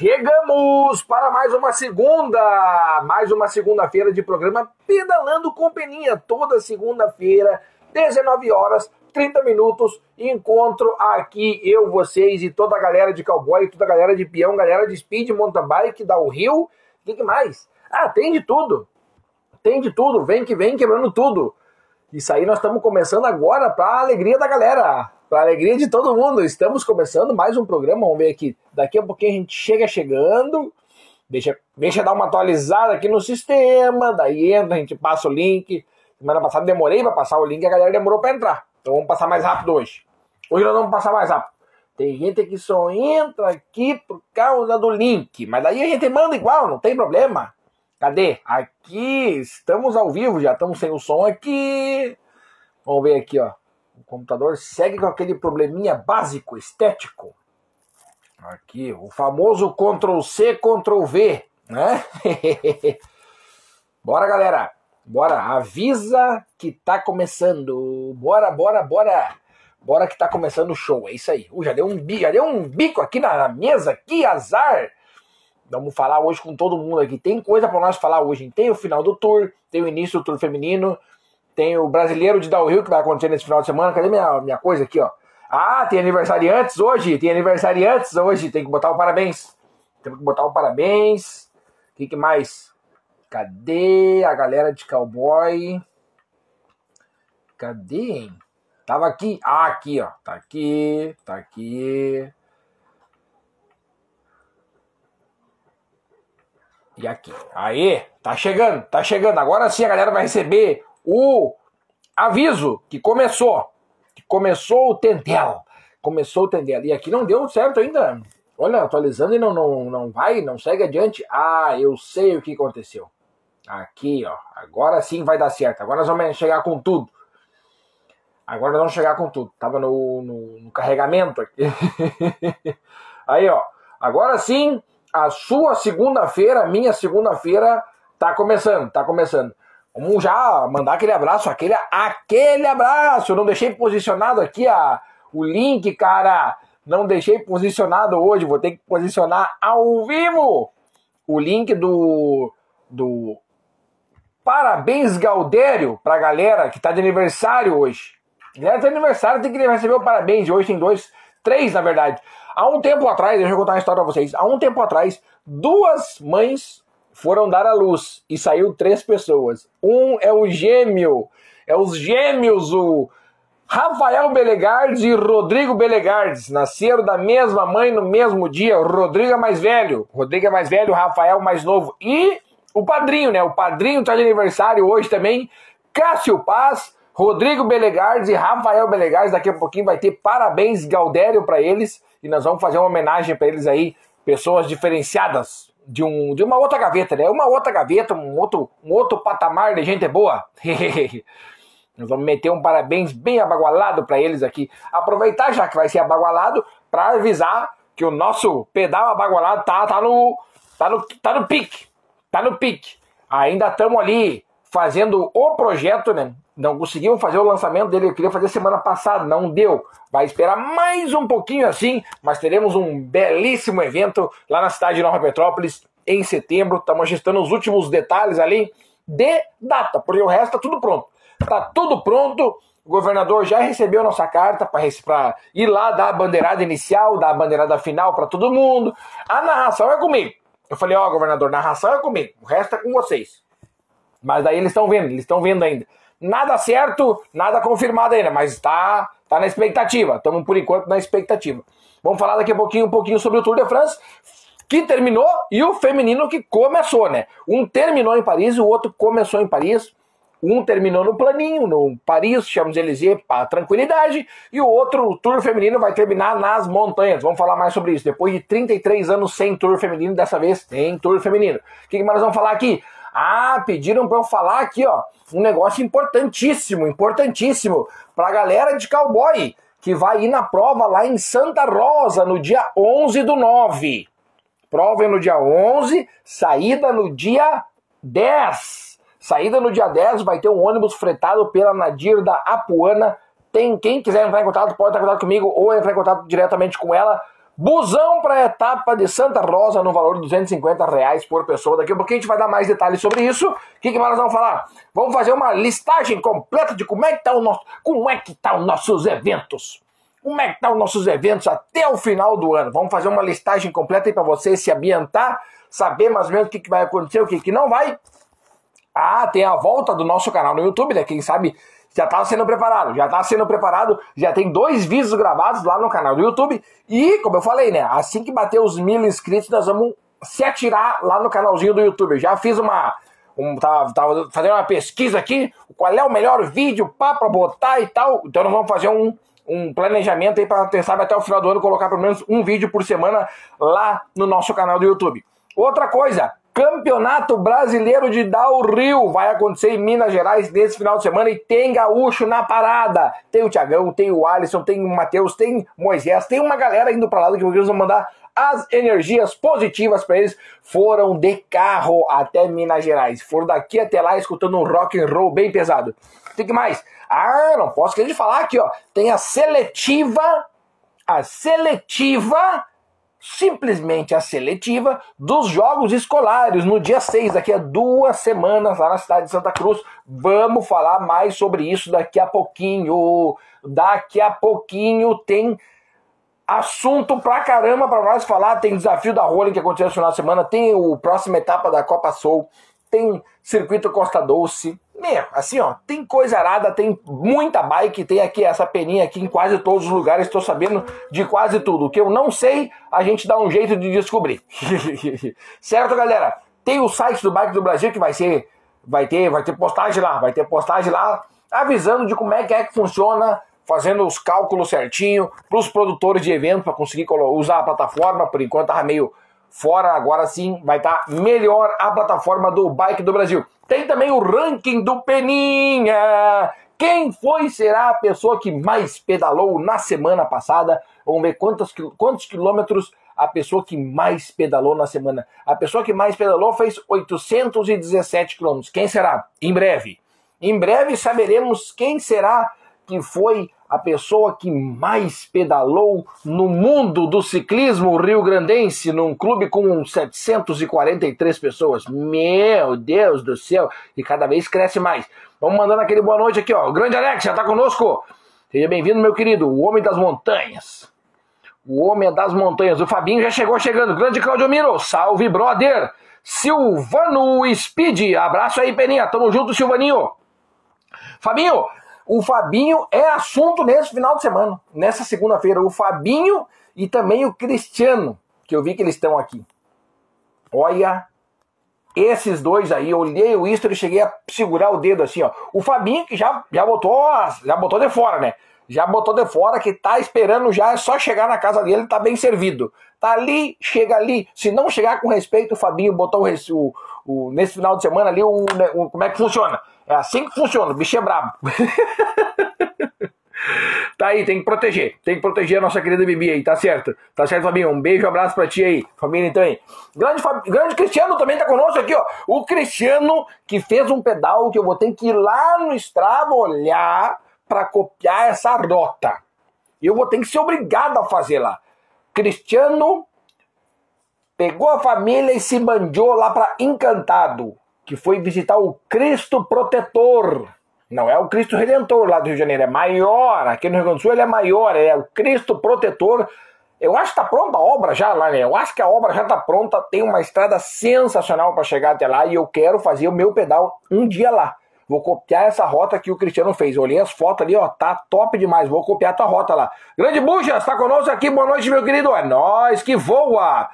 Chegamos para mais uma segunda, mais uma segunda-feira de programa Pedalando com Peninha, toda segunda-feira, 19 horas, 30 minutos, encontro aqui eu, vocês e toda a galera de cowboy, toda a galera de peão, galera de speed, mountain bike, da Rio, o que mais? Ah, tem de tudo, tem de tudo, vem que vem quebrando tudo. Isso aí nós estamos começando agora para a alegria da galera para alegria de todo mundo, estamos começando mais um programa. Vamos ver aqui. Daqui a pouquinho a gente chega chegando. Deixa, deixa dar uma atualizada aqui no sistema. Daí entra, a gente passa o link. Semana passada demorei para passar o link, a galera demorou para entrar. Então vamos passar mais rápido hoje. Hoje nós vamos passar mais rápido. Tem gente que só entra aqui por causa do link, mas daí a gente manda igual, não tem problema. Cadê? Aqui estamos ao vivo, já estamos sem o som aqui. Vamos ver aqui, ó. O computador segue com aquele probleminha básico, estético. Aqui, o famoso Ctrl C, Ctrl V, né? bora, galera. Bora, avisa que tá começando. Bora, bora, bora. Bora que tá começando o show. É isso aí. Uh, já, deu um, já deu um bico aqui na, na mesa, que azar. Vamos falar hoje com todo mundo aqui. Tem coisa para nós falar hoje. Tem o final do tour, tem o início do tour feminino, tem o brasileiro de Downhill que vai acontecer nesse final de semana. Cadê minha, minha coisa aqui, ó? Ah, tem aniversariantes hoje, tem aniversariantes hoje, tem que botar o parabéns. Tem que botar o parabéns. O que, que mais? Cadê a galera de cowboy? Cadê, hein? Tava aqui. Ah, aqui, ó. Tá aqui, tá aqui. E aqui. Aí, tá chegando, tá chegando. Agora sim a galera vai receber o aviso que começou, que começou o Tendel, começou o Tendel, e aqui não deu certo ainda, olha, atualizando e não, não, não vai, não segue adiante, ah, eu sei o que aconteceu, aqui, ó, agora sim vai dar certo, agora nós vamos chegar com tudo, agora nós vamos chegar com tudo, tava no, no, no carregamento aqui, aí, ó, agora sim, a sua segunda-feira, minha segunda-feira, tá começando, tá começando. Vamos já mandar aquele abraço, aquele, aquele abraço. Eu não deixei posicionado aqui a, o link, cara. Não deixei posicionado hoje. Vou ter que posicionar ao vivo o link do, do Parabéns Gaudério pra galera que tá de aniversário hoje. Galera de aniversário tem que receber o parabéns. Hoje tem dois, três na verdade. Há um tempo atrás, deixa eu contar uma história pra vocês. Há um tempo atrás, duas mães foram dar à luz e saiu três pessoas. Um é o gêmeo, é os gêmeos, o Rafael Belegardes e Rodrigo Belegardes. Nasceram da mesma mãe no mesmo dia. O Rodrigo é mais velho, Rodrigo é mais velho, o Rafael mais novo. E o padrinho, né? O padrinho está de aniversário hoje também. Cássio Paz, Rodrigo Belegardes e Rafael Belegardes. Daqui a pouquinho vai ter parabéns Gaudério para eles. E nós vamos fazer uma homenagem para eles aí, pessoas diferenciadas, de, um, de uma outra gaveta, né? Uma outra gaveta, um outro, um outro patamar de gente boa. Nós vamos meter um parabéns bem abagualado para eles aqui. Aproveitar já que vai ser abagualado para avisar que o nosso pedal abagualado tá, tá no tá no tá no pique. Tá no pique. Ainda estamos ali fazendo o projeto, né? Não conseguimos fazer o lançamento dele, eu queria fazer semana passada, não deu. Vai esperar mais um pouquinho assim, mas teremos um belíssimo evento lá na cidade de Nova Petrópolis em setembro. Estamos ajustando os últimos detalhes ali de data, porque o resto está tudo pronto. Está tudo pronto. O governador já recebeu nossa carta para ir lá dar a bandeirada inicial, dar a bandeirada final para todo mundo. A narração é comigo. Eu falei, ó, oh, governador, narração é comigo, o resto é com vocês. Mas daí eles estão vendo, eles estão vendo ainda. Nada certo, nada confirmado ainda, mas está tá na expectativa. Estamos por enquanto na expectativa. Vamos falar daqui a pouquinho um pouquinho sobre o Tour de France, que terminou, e o feminino que começou, né? Um terminou em Paris e o outro começou em Paris. Um terminou no planinho, no Paris, Champs-Élysées, para tranquilidade, e o outro, o Tour feminino, vai terminar nas montanhas. Vamos falar mais sobre isso. Depois de 33 anos sem Tour feminino, dessa vez tem Tour feminino. O que mais nós vamos falar aqui? Ah, pediram para eu falar aqui, ó, um negócio importantíssimo, importantíssimo para a galera de cowboy que vai ir na prova lá em Santa Rosa no dia 11 do 9. Prova é no dia 11, saída no dia 10. Saída no dia 10 vai ter um ônibus fretado pela Nadir da Apuana. Tem quem quiser entrar em contato pode entrar em contato comigo ou entrar em contato diretamente com ela. Busão para a etapa de Santa Rosa no valor de 250 reais por pessoa. Daqui a pouquinho a gente vai dar mais detalhes sobre isso. O que, que nós vamos falar? Vamos fazer uma listagem completa de como é que tá o nosso, como é que tá os nossos eventos. Como é que tá os nossos eventos até o final do ano? Vamos fazer uma listagem completa aí para você se ambientar, saber mais ou menos o que, que vai acontecer, o que, que não vai. Ah, tem a volta do nosso canal no YouTube, né? Quem sabe já está sendo preparado, já está sendo preparado, já tem dois vídeos gravados lá no canal do YouTube. E, como eu falei, né? Assim que bater os mil inscritos, nós vamos se atirar lá no canalzinho do YouTube. Já fiz uma. Um, tava, tava fazendo uma pesquisa aqui, qual é o melhor vídeo para botar e tal. Então nós vamos fazer um, um planejamento aí para testar até o final do ano colocar pelo menos um vídeo por semana lá no nosso canal do YouTube. Outra coisa, Campeonato Brasileiro de Dal Rio vai acontecer em Minas Gerais nesse final de semana e tem gaúcho na parada. Tem o Tiagão, tem o Alisson, tem o Matheus, tem Moisés, tem uma galera indo para lá que vão mandar as energias positivas para eles. Foram de carro até Minas Gerais. Foram daqui até lá escutando um rock and roll bem pesado. Tem que mais? Ah, não posso querer falar aqui, ó. Tem a seletiva, a seletiva simplesmente a seletiva dos jogos escolares no dia 6, daqui a duas semanas, lá na cidade de Santa Cruz. Vamos falar mais sobre isso daqui a pouquinho. Daqui a pouquinho tem assunto pra caramba pra nós falar. Tem desafio da Rolling que aconteceu no final de semana, tem o próxima etapa da Copa Soul, tem circuito Costa Doce. Meu, assim, ó, tem coisa arada, tem muita bike, tem aqui essa peninha aqui em quase todos os lugares, estou sabendo de quase tudo. O que eu não sei, a gente dá um jeito de descobrir. certo, galera? Tem o site do Bike do Brasil que vai ser vai ter, vai ter postagem lá, vai ter postagem lá avisando de como é que é que funciona, fazendo os cálculos certinho para os produtores de evento para conseguir usar a plataforma. Por enquanto tava meio fora, agora sim vai estar tá melhor a plataforma do Bike do Brasil. Tem também o ranking do Peninha. Quem foi será a pessoa que mais pedalou na semana passada? Vamos ver quantos, quantos quilômetros a pessoa que mais pedalou na semana. A pessoa que mais pedalou fez 817 quilômetros. Quem será? Em breve. Em breve saberemos quem será que foi a pessoa que mais pedalou no mundo do ciclismo rio-grandense, num clube com 743 pessoas. Meu Deus do céu! E cada vez cresce mais. Vamos mandando aquele boa noite aqui, ó. O grande Alex já tá conosco. Seja bem-vindo, meu querido, o homem das montanhas. O homem das montanhas. O Fabinho já chegou chegando. Grande Claudio Miro, salve, brother. Silvano Speed, abraço aí, Peninha. Tamo junto, Silvaninho. Fabinho, o Fabinho é assunto nesse final de semana, nessa segunda-feira. O Fabinho e também o Cristiano, que eu vi que eles estão aqui. Olha, esses dois aí, eu olhei o Easter e cheguei a segurar o dedo assim, ó. O Fabinho que já, já botou, já botou de fora, né? Já botou de fora que tá esperando já, é só chegar na casa dele, tá bem servido. Tá ali, chega ali. Se não chegar com respeito, o Fabinho botou o, o, nesse final de semana ali, o, o, como é que funciona? É assim que funciona, o bicho é brabo. tá aí, tem que proteger. Tem que proteger a nossa querida Bibi aí, tá certo? Tá certo, Fabinho? Um beijo, um abraço pra ti aí. Família então aí. Grande, grande Cristiano também tá conosco aqui, ó. O Cristiano que fez um pedal que eu vou ter que ir lá no Strava olhar para copiar essa rota. E eu vou ter que ser obrigado a fazer lá. Cristiano pegou a família e se mandou lá para Encantado que foi visitar o Cristo Protetor. Não é o Cristo Redentor lá do Rio de Janeiro, é maior. Aqui no Rio Grande do Sul ele é maior, é o Cristo Protetor. Eu acho que está pronta a obra já lá, né? Eu acho que a obra já está pronta, tem uma estrada sensacional para chegar até lá e eu quero fazer o meu pedal um dia lá. Vou copiar essa rota que o Cristiano fez. Eu olhei as fotos ali, ó, tá top demais. Vou copiar a tua rota lá. Grande Buja, está conosco aqui. Boa noite, meu querido. É nós que voa.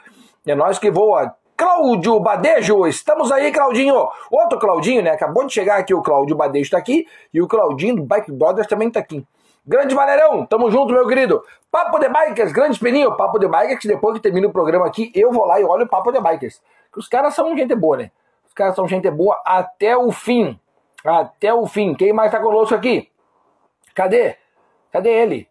É nós que voa. Cláudio Badejo, estamos aí, Claudinho. Outro Claudinho, né? Acabou de chegar aqui o Cláudio Badejo está aqui e o Claudinho do Bike Brothers também está aqui. Grande Valerão, tamo junto, meu querido. Papo de Bikers, grande peninho, Papo de Bikers, depois que termina o programa aqui, eu vou lá e olho o Papo de Bikers. Os caras são gente boa, né? Os caras são gente boa até o fim. Até o fim. Quem mais tá conosco aqui? Cadê? Cadê ele?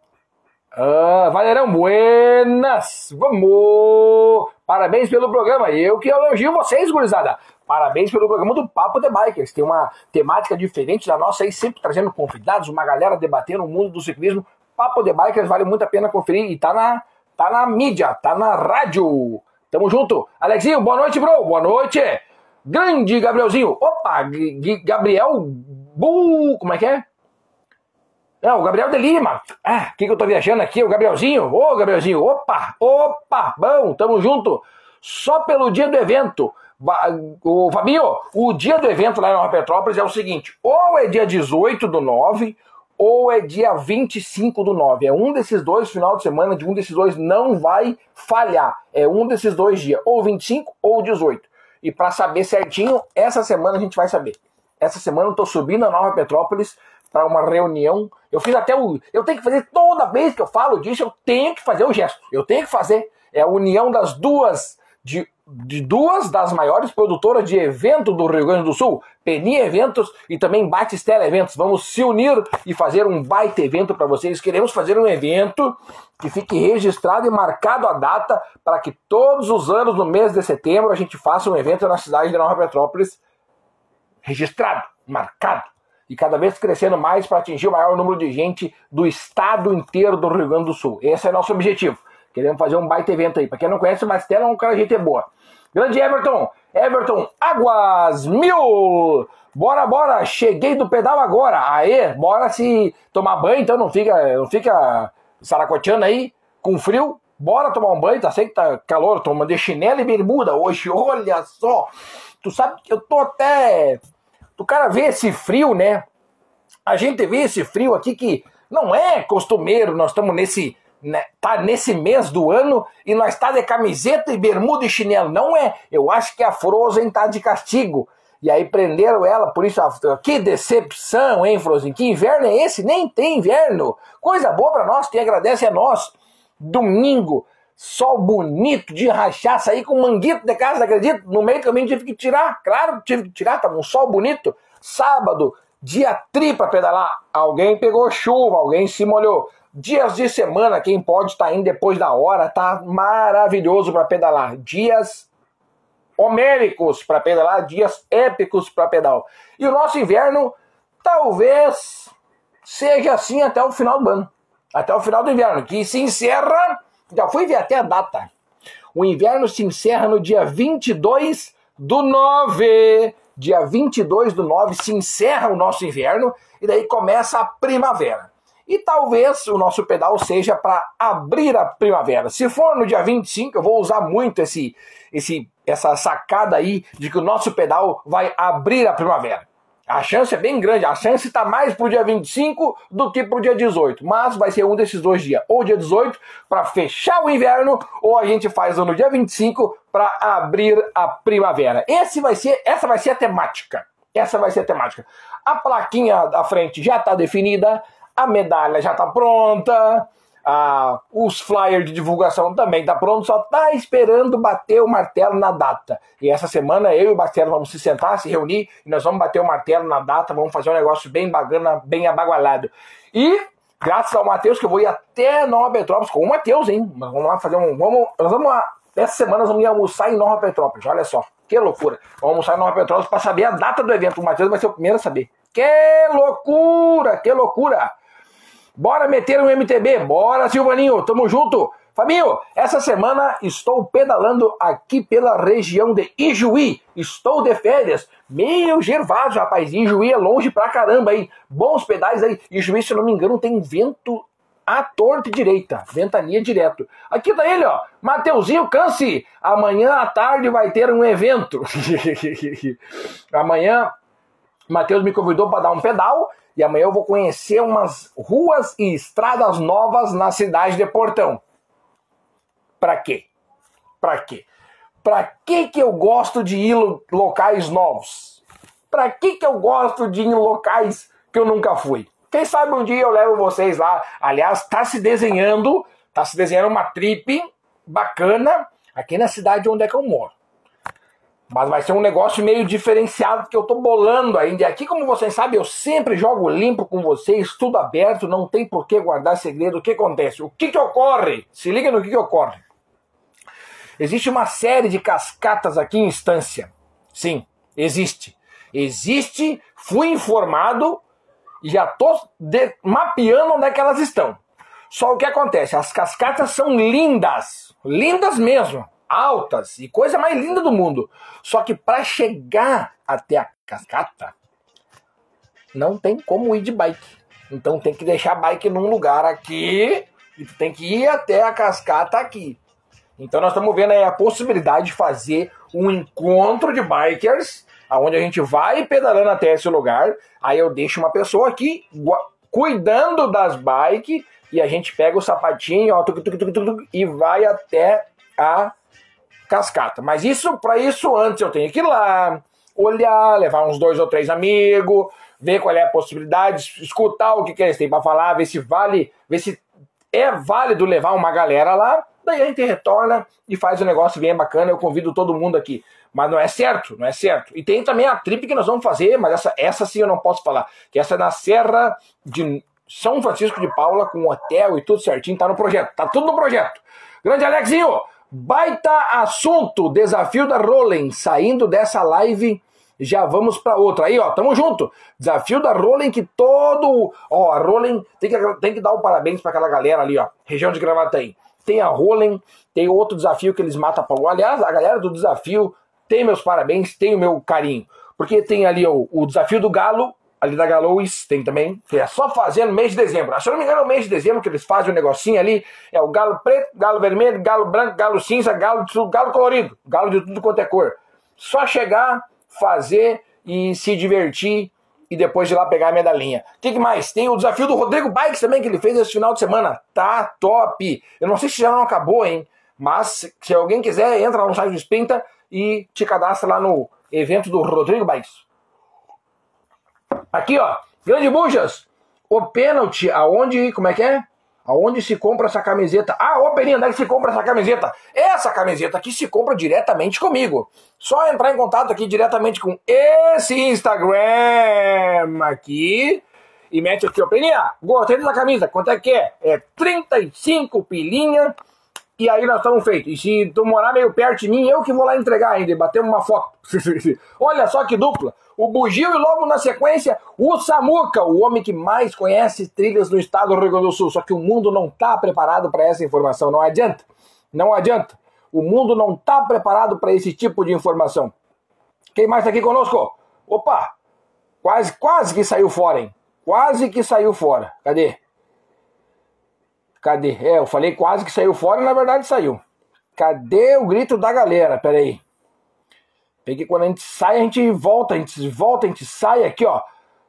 Ah, Valerão, buenas! Vamos! Parabéns pelo programa. Eu que elogio vocês, gurizada. Parabéns pelo programa do Papo de Bikers. Tem uma temática diferente da nossa aí, sempre trazendo convidados, uma galera debatendo o mundo do ciclismo. Papo de Bikers vale muito a pena conferir e tá na tá na mídia, tá na rádio. Tamo junto. Alexinho, boa noite, bro. Boa noite. Grande Gabrielzinho. Opa, G Gabriel Bu, como é que é? É, o Gabriel de Lima. Ah, o que, que eu tô viajando aqui? O Gabrielzinho. Ô, Gabrielzinho. Opa, opa, bom, tamo junto. Só pelo dia do evento. O Fabinho, o dia do evento lá em Nova Petrópolis é o seguinte: ou é dia 18 do 9, ou é dia 25 do 9. É um desses dois final de semana, de um desses dois não vai falhar. É um desses dois dias, ou 25 ou 18. E para saber certinho, essa semana a gente vai saber. Essa semana eu tô subindo a Nova Petrópolis para uma reunião. Eu fiz até o. Eu tenho que fazer toda vez que eu falo disso, eu tenho que fazer o gesto. Eu tenho que fazer. É a união das duas de, de duas das maiores produtoras de evento do Rio Grande do Sul, Peni Eventos e também Batistela Eventos. Vamos se unir e fazer um baita evento para vocês. Queremos fazer um evento que fique registrado e marcado a data para que todos os anos, no mês de setembro, a gente faça um evento na cidade de Nova Petrópolis registrado, marcado. E cada vez crescendo mais para atingir o maior número de gente do estado inteiro do Rio Grande do Sul. Esse é nosso objetivo. Queremos fazer um baita evento aí. Pra quem não conhece, o Mastela é um cara gente boa. Grande Everton. Everton, águas mil. Bora, bora. Cheguei do pedal agora. Aê, bora se tomar banho, então não fica, não fica saracoteando aí com frio. Bora tomar um banho, tá sei que tá calor, toma de chinelo e bermuda hoje. Olha só. Tu sabe que eu tô até. O cara vê esse frio, né? A gente vê esse frio aqui que não é costumeiro, nós estamos nesse né, tá nesse mês do ano e nós tá de camiseta e bermuda e chinelo. Não é. Eu acho que a Frozen tá de castigo. E aí prenderam ela, por isso, que decepção, hein, Frozen? Que inverno é esse? Nem tem inverno. Coisa boa para nós, quem agradece é nós. Domingo, sol bonito de rachar, sair com manguito de casa, acredito? No meio do caminho tive que tirar, claro, tive que tirar, tava um sol bonito. Sábado, dia tri pra pedalar. Alguém pegou chuva, alguém se molhou. Dias de semana, quem pode estar tá indo depois da hora, tá maravilhoso para pedalar. Dias homéricos para pedalar, dias épicos para pedal. E o nosso inverno talvez seja assim até o final do ano. Até o final do inverno, que se encerra, já fui ver até a data. O inverno se encerra no dia 22 do 9. Dia 22 do 9 se encerra o nosso inverno e daí começa a primavera. E talvez o nosso pedal seja para abrir a primavera. Se for no dia 25, eu vou usar muito esse, esse, essa sacada aí de que o nosso pedal vai abrir a primavera. A chance é bem grande, a chance está mais para o dia 25 do que para o dia 18. Mas vai ser um desses dois dias, ou dia 18 para fechar o inverno, ou a gente faz no dia 25 para abrir a primavera. Esse vai ser, essa vai ser a temática. Essa vai ser a temática. A plaquinha da frente já está definida, a medalha já está pronta, a, os flyers de divulgação também está pronto, só está esperando bater o martelo na data. E essa semana eu e o Marcelo vamos se sentar, se reunir e nós vamos bater o martelo na data, vamos fazer um negócio bem bacana, bem abagualado. E graças ao Matheus, que eu vou ir até Nova Petrópolis com o Matheus, hein? vamos lá fazer um. Vamos, nós vamos lá. Essa semana nós vamos ir almoçar em Nova Petrópolis, olha só. Que loucura. Vamos almoçar em Nova Petrópolis para saber a data do evento. O Matheus vai ser o primeiro a saber. Que loucura! Que loucura! Bora meter um MTB, bora Silvaninho, tamo junto. Fabinho, essa semana estou pedalando aqui pela região de Ijuí. Estou de férias. Meu Gervásio, rapaz, Ijuí é longe pra caramba aí. Bons pedais aí. Ijuí, se não me engano, tem vento à torta direita, ventania direto. Aqui tá ele, ó, Mateuzinho Canse. Amanhã à tarde vai ter um evento. Amanhã, Matheus me convidou para dar um pedal e amanhã eu vou conhecer umas ruas e estradas novas na cidade de Portão. Para quê? Para quê? Para que que eu gosto de ir em locais novos? Para que que eu gosto de ir em locais que eu nunca fui? Quem sabe um dia eu levo vocês lá. Aliás, está se desenhando, está se desenhando uma trip bacana aqui na cidade onde é que eu moro. Mas vai ser um negócio meio diferenciado que eu tô bolando ainda. E aqui, como vocês sabem, eu sempre jogo limpo com vocês, tudo aberto, não tem por que guardar segredo. O que acontece? O que, que ocorre? Se liga no que, que ocorre. Existe uma série de cascatas aqui em instância. Sim, existe. Existe, fui informado e já de, mapeando onde é que elas estão. Só o que acontece? As cascatas são lindas, lindas mesmo, altas e coisa mais linda do mundo. Só que para chegar até a cascata, não tem como ir de bike. Então tem que deixar a bike num lugar aqui e tu tem que ir até a cascata aqui. Então nós estamos vendo aí a possibilidade de fazer um encontro de bikers, aonde a gente vai pedalando até esse lugar. Aí eu deixo uma pessoa aqui cuidando das bikes e a gente pega o sapatinho ó, tuc, tuc, tuc, e vai até a cascata. Mas isso, para isso, antes eu tenho que ir lá, olhar, levar uns dois ou três amigos, ver qual é a possibilidade, escutar o que, que eles têm para falar, ver se vale, ver se é válido levar uma galera lá. Daí a gente retorna e faz um negócio bem bacana. Eu convido todo mundo aqui. Mas não é certo, não é certo. E tem também a trip que nós vamos fazer, mas essa, essa sim eu não posso falar. Que essa é na Serra de São Francisco de Paula, com hotel e tudo certinho. Tá no projeto, tá tudo no projeto. Grande Alexinho, baita assunto. Desafio da Rolling, saindo dessa live já vamos para outra. Aí, ó, tamo junto. Desafio da Rolling que todo. Ó, a Rolling tem que, tem que dar o um parabéns para aquela galera ali, ó. Região de Gravataí. Tem a Rolling, tem outro desafio que eles matam pau. Aliás, a galera do desafio tem meus parabéns, tem o meu carinho. Porque tem ali ó, o desafio do Galo, ali da Galois, tem também, que é só fazer no mês de dezembro. Se eu não me engano, é o mês de dezembro que eles fazem um negocinho ali, é o galo preto, galo vermelho, galo branco, galo cinza, galo, galo colorido, galo de tudo quanto é cor. Só chegar, fazer e se divertir e depois de lá pegar a medalhinha. O que, que, mais? Tem o desafio do Rodrigo Bikes também que ele fez esse final de semana. Tá top! Eu não sei se já não acabou, hein? Mas se alguém quiser, entra lá no site do Spinta e te cadastra lá no evento do Rodrigo Bikes. Aqui, ó. Grande Bujas. O pênalti, aonde, como é que é? Aonde se compra essa camiseta? Ah, ô Peninha, onde é que se compra essa camiseta? Essa camiseta aqui se compra diretamente comigo. Só entrar em contato aqui diretamente com esse Instagram aqui e mete aqui, ó, Peninha, gostei dessa camisa, quanto é que é? É 35 pilinha e aí nós estamos feitos. E se tu morar meio perto de mim, eu que vou lá entregar ainda e bater uma foto. Olha só que dupla o Bugio e logo na sequência o Samuca, o homem que mais conhece trilhas no estado do Rio Grande do Sul. Só que o mundo não está preparado para essa informação, não adianta. Não adianta. O mundo não está preparado para esse tipo de informação. Quem mais está aqui conosco? Opa! Quase, quase que saiu fora, hein? Quase que saiu fora. Cadê? Cadê? É, eu falei quase que saiu fora, na verdade saiu. Cadê o grito da galera? Peraí. aí. Porque quando a gente sai, a gente volta, a gente volta, a gente sai aqui, ó.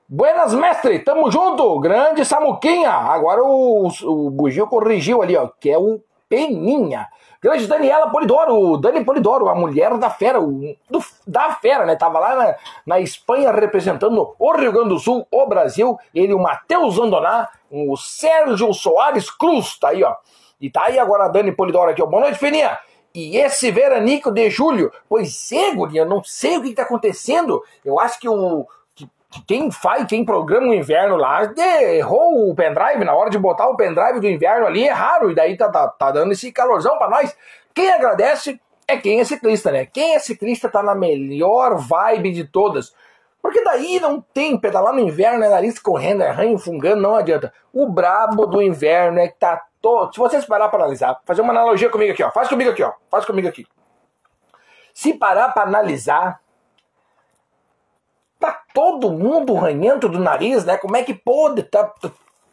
Buenas, mestre, tamo junto! Grande Samuquinha! Agora o, o Bugio corrigiu ali, ó, que é o Peninha. Grande Daniela Polidoro, Dani Polidoro, a mulher da fera, o, do, da fera, né? Tava lá na, na Espanha representando o Rio Grande do Sul, o Brasil. Ele, o Matheus Andoná, o Sérgio Soares Cruz, tá aí, ó. E tá aí agora a Dani Polidoro aqui, ó. Boa noite, Peninha! E esse veranico de julho, pois é, Guri, eu não sei o que está acontecendo. Eu acho que o que, que quem faz, quem programa o inverno lá, errou o pendrive na hora de botar o pendrive do inverno ali, é raro, e daí tá, tá, tá dando esse calorzão para nós. Quem agradece é quem é ciclista, né? Quem é ciclista tá na melhor vibe de todas. Porque daí não tem pedalar no inverno, é nariz correndo, é ranho fungando, não adianta. O brabo do inverno é que tá todo. Se vocês parar para analisar, fazer uma analogia comigo aqui, ó. Faz comigo aqui, ó. Faz comigo aqui. Se parar para analisar, tá todo mundo ranhento do nariz, né? Como é que pode? Tá,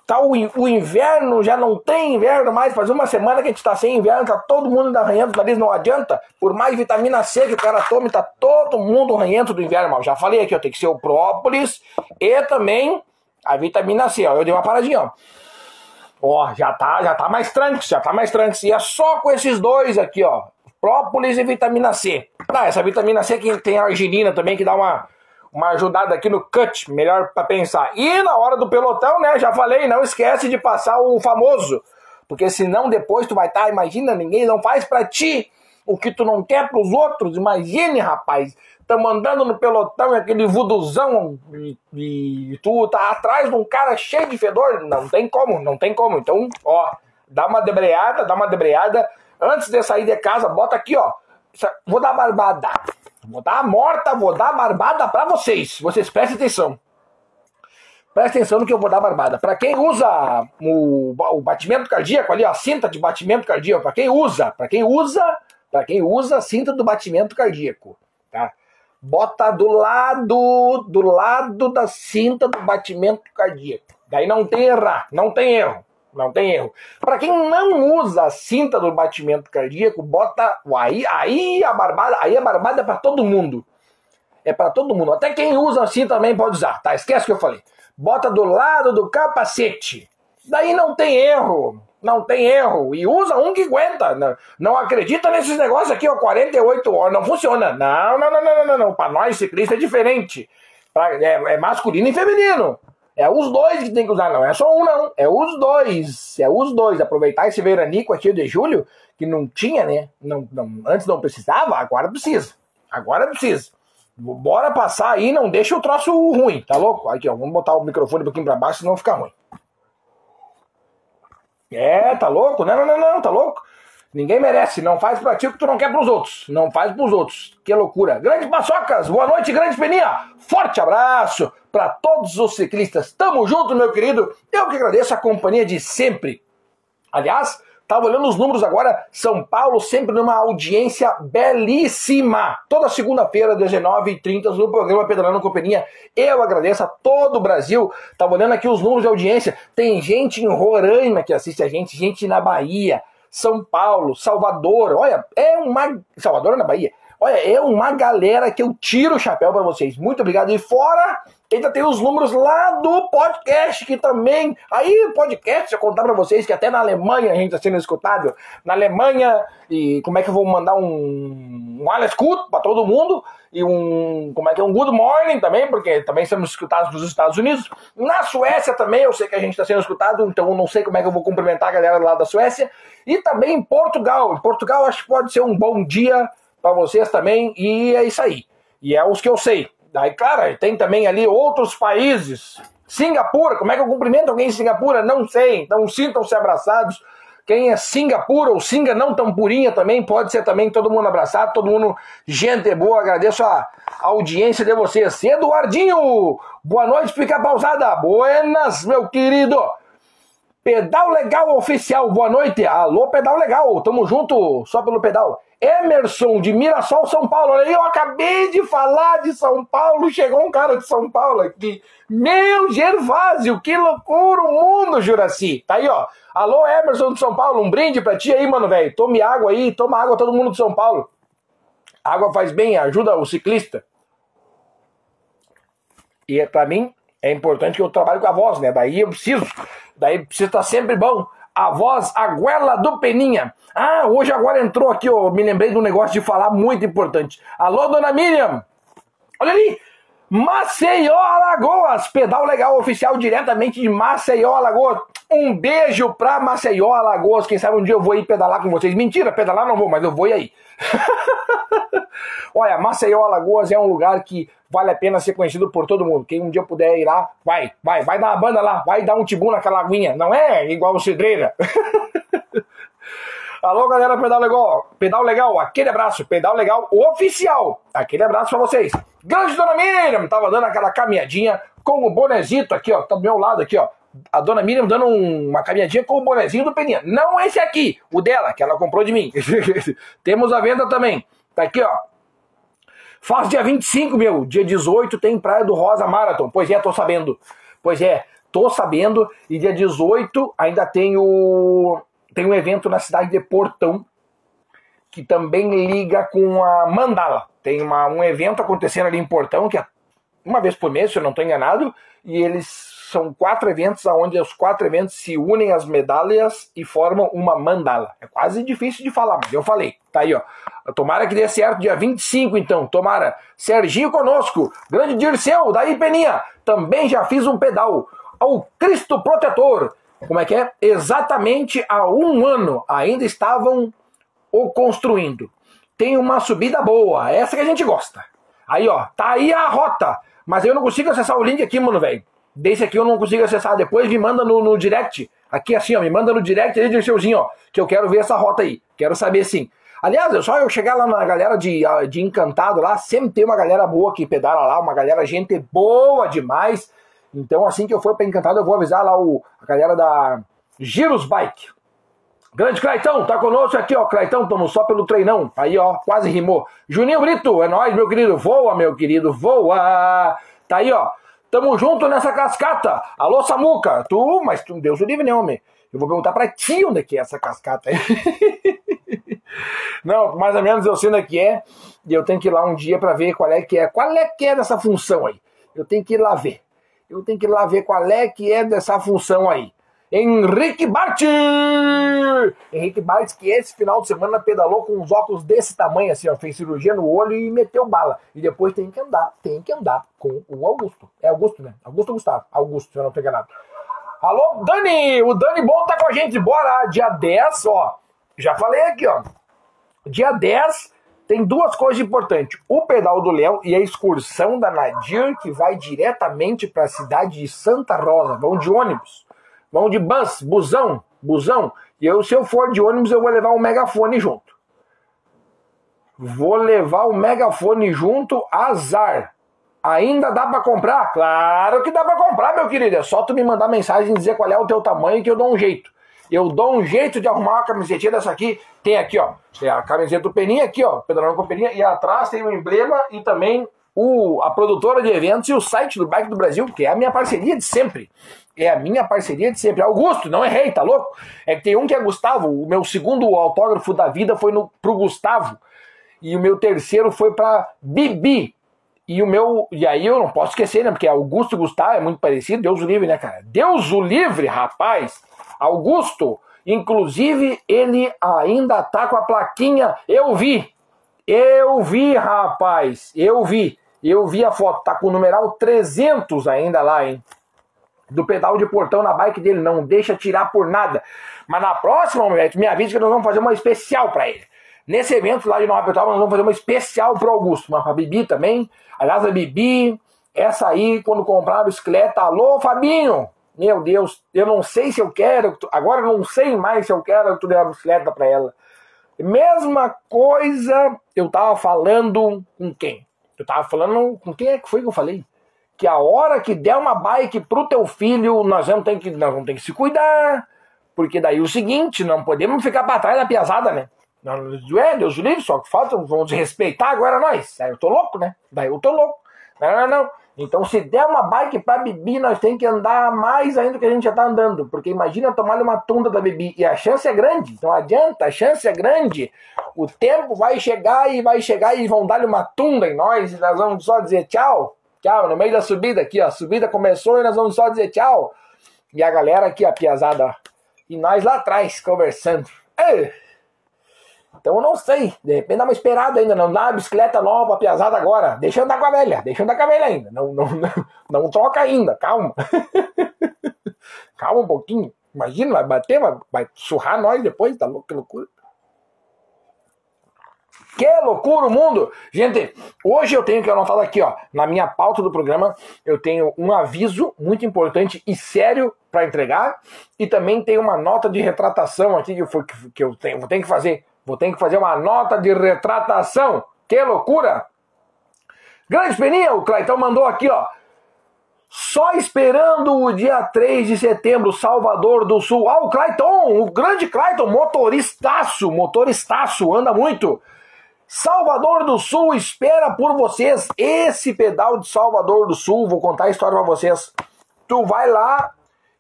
tá o, o inverno, já não tem inverno mais, faz uma semana que a gente tá sem inverno, tá todo mundo ranhento do nariz, não adianta. Por mais vitamina C que o cara tome, tá todo mundo ranhento do inverno, mal. Já falei aqui, ó, tem que ser o própolis e também a vitamina C, ó. Eu dei uma paradinha, ó. Ó, já tá, já tá mais tranquilo, já tá mais tranquilo. E é só com esses dois aqui, ó. Própolis e vitamina C. Ah, essa vitamina C que tem arginina também, que dá uma, uma ajudada aqui no cut, melhor para pensar. E na hora do pelotão, né, já falei, não esquece de passar o famoso. Porque senão depois tu vai estar, tá, imagina, ninguém não faz para ti o que tu não quer pros outros. Imagine, rapaz, Estamos andando no pelotão e aquele vuduzão e, e, tu tá atrás de um cara cheio de fedor. Não tem como, não tem como. Então, ó, dá uma debreada, dá uma debreada. Antes de sair de casa, bota aqui, ó. Vou dar barbada. Vou dar a morta, vou dar a barbada pra vocês. Vocês prestem atenção. Presta atenção no que eu vou dar barbada. Para quem usa o, o, batimento cardíaco ali, a cinta de batimento cardíaco, para quem usa, para quem usa, para quem usa a cinta do batimento cardíaco, tá? Bota do lado, do lado da cinta do batimento cardíaco. Daí não tem errar, não tem erro, não tem erro. Para quem não usa a cinta do batimento cardíaco, bota aí, aí a barbada, aí a barbada é para todo mundo. É para todo mundo. Até quem usa assim também pode usar, tá? Esquece o que eu falei bota do lado do capacete. Daí não tem erro. Não tem erro. E usa um que aguenta. Não, não acredita nesses negócios aqui, ó, 48 horas. Não funciona. Não, não, não, não, não, não. Para nós, ciclista, é diferente. Pra, é, é masculino e feminino. É os dois que tem que usar, não é só um, não. É os dois. É os dois. Aproveitar esse veranico aqui de julho, que não tinha, né? Não, não, antes não precisava, agora precisa. Agora precisa. Bora passar aí, não deixa o troço ruim, tá louco? Aqui, ó, vamos botar o microfone um pouquinho pra baixo, senão fica ruim. É, tá louco? Não, não, não, não, tá louco? Ninguém merece, não faz pra ti o que tu não quer pros outros. Não faz pros outros. Que loucura. Grandes paçocas, boa noite, grande peninha. Forte abraço para todos os ciclistas. Tamo junto, meu querido. Eu que agradeço a companhia de sempre. Aliás, Estava olhando os números agora, São Paulo sempre numa audiência belíssima. Toda segunda-feira, 19h30, no programa Pedalando Companhia. Eu agradeço a todo o Brasil. Estava olhando aqui os números de audiência. Tem gente em Roraima que assiste a gente, gente na Bahia, São Paulo, Salvador. Olha, é uma. Salvador é na Bahia. Olha, é uma galera que eu tiro o chapéu para vocês. Muito obrigado. E fora Ainda tem os números lá do podcast, que também. Aí, podcast, eu contar pra vocês que até na Alemanha a gente está sendo escutado. Na Alemanha, e como é que eu vou mandar um, um Alice Good pra todo mundo? E um. Como é que é? Um Good Morning também, porque também somos escutados nos Estados Unidos. Na Suécia também, eu sei que a gente está sendo escutado, então eu não sei como é que eu vou cumprimentar a galera lá da Suécia. E também em Portugal. Em Portugal, acho que pode ser um bom dia para vocês também. E é isso aí. E é os que eu sei. Daí, claro, tem também ali outros países. Singapura, como é que eu cumprimento alguém em Singapura? Não sei. Então sintam-se abraçados. Quem é Singapura ou Singa não tão purinha também, pode ser também todo mundo abraçado, todo mundo gente boa. Agradeço a audiência de vocês. Eduardinho, boa noite, fica pausada. Buenas, meu querido. Pedal Legal Oficial, boa noite. Alô, Pedal Legal, tamo junto só pelo pedal. Emerson de Mirassol, São Paulo. Olha aí, eu acabei de falar de São Paulo, chegou um cara de São Paulo aqui. Meu Gervásio, que loucura o mundo, Juraci. Tá aí, ó. Alô, Emerson de São Paulo, um brinde pra ti aí, mano, velho. Tome água aí, toma água todo mundo de São Paulo. Água faz bem, ajuda o ciclista. E é, pra mim, é importante que eu trabalhe com a voz, né? Daí eu preciso, daí precisa estar sempre bom a voz, a goela do Peninha. Ah, hoje agora entrou aqui, eu me lembrei de um negócio de falar muito importante. Alô, dona Miriam! Olha ali! Maceió, Alagoas! Pedal legal oficial diretamente de Maceió, Alagoas. Um beijo pra Maceió, Alagoas. Quem sabe um dia eu vou ir pedalar com vocês. Mentira, pedalar não vou, mas eu vou aí. Olha, Maceió, Alagoas é um lugar que vale a pena ser conhecido por todo mundo. Quem um dia puder ir lá, vai, vai, vai dar uma banda lá, vai dar um tibu naquela aguinha. Não é igual o Cidreira. Alô, galera, pedal legal, pedal legal, aquele abraço, pedal legal oficial, aquele abraço pra vocês. Grande Dona Miriam, tava dando aquela caminhadinha com o bonezito aqui, ó, tá do meu lado aqui, ó. A Dona Miriam dando um, uma caminhadinha com o bonezinho do Peninha. Não esse aqui, o dela, que ela comprou de mim. Temos a venda também. Tá aqui, ó. Faz dia 25, meu. Dia 18 tem Praia do Rosa Marathon. Pois é, tô sabendo. Pois é, tô sabendo. E dia 18 ainda tem o. Tem um evento na cidade de Portão. Que também liga com a Mandala. Tem uma, um evento acontecendo ali em Portão, que é uma vez por mês, se eu não estou enganado. E eles são quatro eventos onde os quatro eventos se unem as medalhas e formam uma mandala. É quase difícil de falar, mas eu falei. Tá aí, ó. Tomara que dê certo dia 25, então. Tomara. Serginho conosco. Grande Dirceu, daí Peninha. Também já fiz um pedal ao Cristo Protetor. Como é que é? Exatamente há um ano ainda estavam o construindo. Tem uma subida boa, essa que a gente gosta. Aí, ó, tá aí a rota. Mas eu não consigo acessar o link aqui, mano, velho. Desse aqui eu não consigo acessar. Depois me manda no, no direct. Aqui assim, ó. Me manda no direct aí, Dirceuzinho, ó. Que eu quero ver essa rota aí. Quero saber sim. Aliás, eu só eu chegar lá na galera de, ah, de Encantado lá, sempre tem uma galera boa que pedala lá, uma galera, gente boa demais. Então, assim que eu for para Encantado, eu vou avisar lá o, a galera da Giros Bike. Grande Claitão, tá conosco aqui, ó. Claitão, tamo só pelo treinão. Aí, ó, quase rimou. Juninho Brito, é nóis, meu querido. Voa, meu querido, voa. Tá aí, ó. Tamo junto nessa cascata. Alô, Samuca. Tu, mas tu, Deus o livre, né, homem? Eu vou perguntar pra ti onde é que é essa cascata aí. Não, mais ou menos eu sei onde é que é. E eu tenho que ir lá um dia para ver qual é que é. Qual é que é dessa função aí? Eu tenho que ir lá ver. Eu tenho que ir lá ver qual é que é dessa função aí. Henrique Bart! Henrique Bart, que esse final de semana pedalou com uns óculos desse tamanho, assim, ó, fez cirurgia no olho e meteu bala. E depois tem que andar, tem que andar com o Augusto. É Augusto, né? Augusto Gustavo. Augusto, se eu não tô enganado. Alô, Dani! O Dani Bom tá com a gente. Bora! Dia 10, ó. Já falei aqui, ó. Dia 10 tem duas coisas importantes: o pedal do Léo e a excursão da Nadir, que vai diretamente para a cidade de Santa Rosa. Vão de ônibus. Vão de bus, busão, busão. E eu, se eu for de ônibus, eu vou levar o megafone junto. Vou levar o megafone junto, azar. Ainda dá para comprar? Claro que dá para comprar, meu querido. É só tu me mandar mensagem e dizer qual é o teu tamanho que eu dou um jeito. Eu dou um jeito de arrumar uma camisetinha dessa aqui. Tem aqui, ó. Tem a camiseta do Peninha aqui, ó. Pedalando com Peninha. E atrás tem o emblema e também o, a produtora de eventos e o site do Bike do Brasil, que é a minha parceria de sempre. É a minha parceria de sempre. Augusto, não errei, tá louco? É que tem um que é Gustavo. O meu segundo autógrafo da vida foi no, pro Gustavo. E o meu terceiro foi pra Bibi. E o meu. E aí eu não posso esquecer, né? Porque Augusto e Gustavo é muito parecido. Deus o livre, né, cara? Deus o livre, rapaz. Augusto, inclusive, ele ainda tá com a plaquinha. Eu vi. Eu vi, rapaz. Eu vi. Eu vi a foto. Tá com o numeral 300 ainda lá, hein? do pedal de portão na bike dele. Não deixa tirar por nada. Mas na próxima, me avisa que nós vamos fazer uma especial para ele. Nesse evento lá de Nova Petrópolis, nós vamos fazer uma especial pro Augusto. Uma pra Bibi também. Aliás, a Bibi, essa aí, quando comprar a bicicleta, alô, Fabinho! Meu Deus, eu não sei se eu quero. Agora eu não sei mais se eu quero que tu dê a bicicleta para ela. Mesma coisa eu tava falando com quem? Eu tava falando com quem é que foi que eu falei? que a hora que der uma bike pro teu filho, nós vamos ter que, nós vamos ter que se cuidar, porque daí o seguinte, não podemos ficar para trás da piazada, né? É, Deus livre, só que falta, vamos respeitar agora nós. Aí eu tô louco, né? Daí eu tô louco. Não, não, não. Então, se der uma bike pra Bibi, nós tem que andar mais ainda do que a gente já tá andando. Porque imagina tomar uma tunda da Bibi. E a chance é grande. Não adianta, a chance é grande. O tempo vai chegar e vai chegar e vão dar-lhe uma tunda em nós. E nós vamos só dizer tchau. Tchau, no meio da subida aqui, ó. A subida começou e nós vamos só dizer tchau. E a galera aqui, a piazada, ó. E nós lá atrás, conversando. Então eu não sei. De repente dá uma esperada ainda. Não dá uma bicicleta nova piazada agora. Deixa eu andar com a velha. Deixa eu andar com a velha ainda. Não, não, não, não troca ainda. Calma. Calma um pouquinho. Imagina, vai bater, vai, vai surrar nós depois. Tá louco, que loucura. Que loucura o mundo! Gente, hoje eu tenho que anotar aqui, ó, na minha pauta do programa, eu tenho um aviso muito importante e sério para entregar e também tem uma nota de retratação aqui que eu, que eu tenho, que fazer. Vou ter que fazer uma nota de retratação. Que loucura! Grande Peninha, o Claitão mandou aqui, ó. Só esperando o dia 3 de setembro, Salvador do Sul. Ah, o Clayton, o grande Clayton, motoristaço, motoristaço, anda muito. Salvador do Sul espera por vocês. Esse pedal de Salvador do Sul, vou contar a história para vocês. Tu vai lá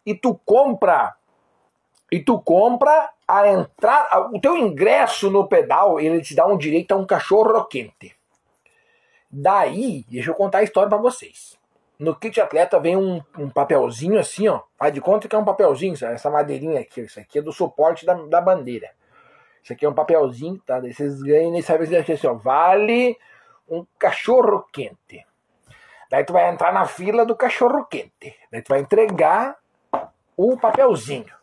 e tu compra e tu compra a entrada, o teu ingresso no pedal, ele te dá um direito a um cachorro quente. Daí, deixa eu contar a história para vocês. No kit atleta vem um, um, papelzinho assim, ó. Faz de conta que é um papelzinho, essa madeirinha aqui. Isso aqui é do suporte da, da bandeira. Isso aqui é um papelzinho, tá? Daí vocês ganham e sabem assim, ó, vale um cachorro quente. Daí tu vai entrar na fila do cachorro quente. Daí tu vai entregar o papelzinho.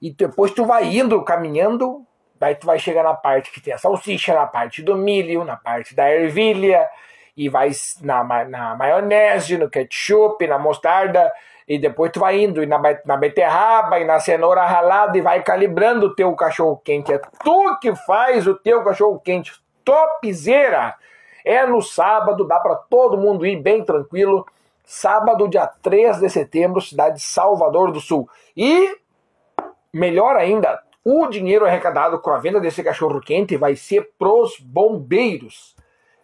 E depois tu vai indo, caminhando, daí tu vai chegar na parte que tem a salsicha, na parte do milho, na parte da ervilha, e vai na, na maionese, no ketchup, na mostarda, e depois tu vai indo na, na beterraba e na cenoura ralada e vai calibrando o teu cachorro quente. É tu que faz o teu cachorro quente. Topzera! É no sábado, dá para todo mundo ir bem tranquilo. sábado, dia 3 de setembro, cidade de Salvador do Sul. E, melhor ainda, o dinheiro arrecadado com a venda desse cachorro quente vai ser pros bombeiros.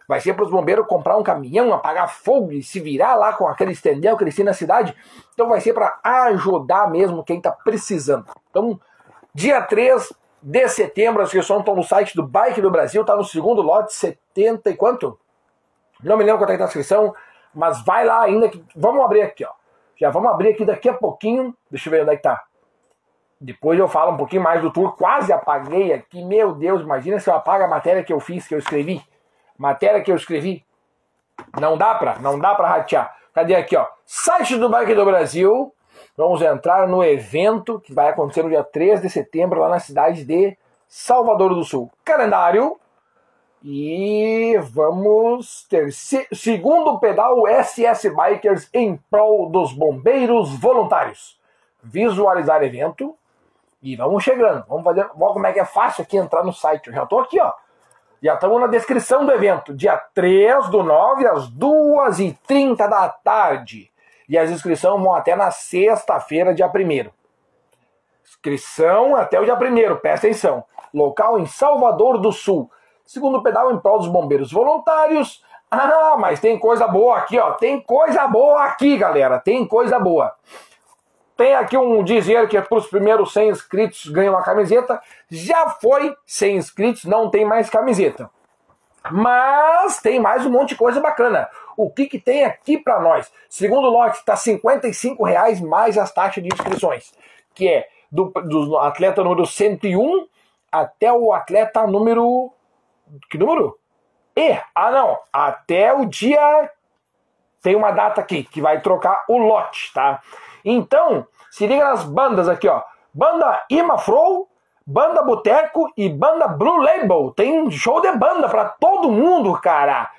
Vai ser para os bombeiros comprar um caminhão, apagar fogo e se virar lá com aquele estendel que eles têm na cidade. Então vai ser para ajudar mesmo quem está precisando. Então, dia 3 de setembro, as inscrições estão no site do Bike do Brasil, está no segundo lote, 70 e quanto? Não me lembro quanto é que tá a inscrição, mas vai lá ainda. Que... Vamos abrir aqui, ó. Já vamos abrir aqui daqui a pouquinho. Deixa eu ver onde é que tá. Depois eu falo um pouquinho mais do tour. Quase apaguei aqui. Meu Deus, imagina se eu apago a matéria que eu fiz, que eu escrevi matéria que eu escrevi. Não dá pra, não dá pra ratear. Cadê aqui, ó? Site do Bike do Brasil. Vamos entrar no evento que vai acontecer no dia 3 de setembro lá na cidade de Salvador do Sul. Calendário. E vamos ter segundo pedal SS Bikers em prol dos bombeiros voluntários. Visualizar evento. E vamos chegando. Vamos fazer. Olha como é que é fácil aqui entrar no site. Eu já tô aqui, ó. Já estamos na descrição do evento, dia 3 do 9 às 2h30 da tarde. E as inscrições vão até na sexta-feira, dia 1 Inscrição até o dia 1 presta atenção. Local em Salvador do Sul. Segundo pedal em prol dos bombeiros voluntários. Ah, mas tem coisa boa aqui, ó. Tem coisa boa aqui, galera. Tem coisa boa. Tem aqui um dizer que é para os primeiros 100 inscritos ganham uma camiseta. Já foi 100 inscritos, não tem mais camiseta. Mas tem mais um monte de coisa bacana. O que, que tem aqui para nós? Segundo lote, está R$ reais mais as taxas de inscrições, que é do, do atleta número 101 até o atleta número. Que número? E, ah não, até o dia. Tem uma data aqui que vai trocar o lote, tá? Então, se liga nas bandas aqui, ó. Banda Imafrow, Banda Boteco e Banda Blue Label. Tem show de banda para todo mundo, cara.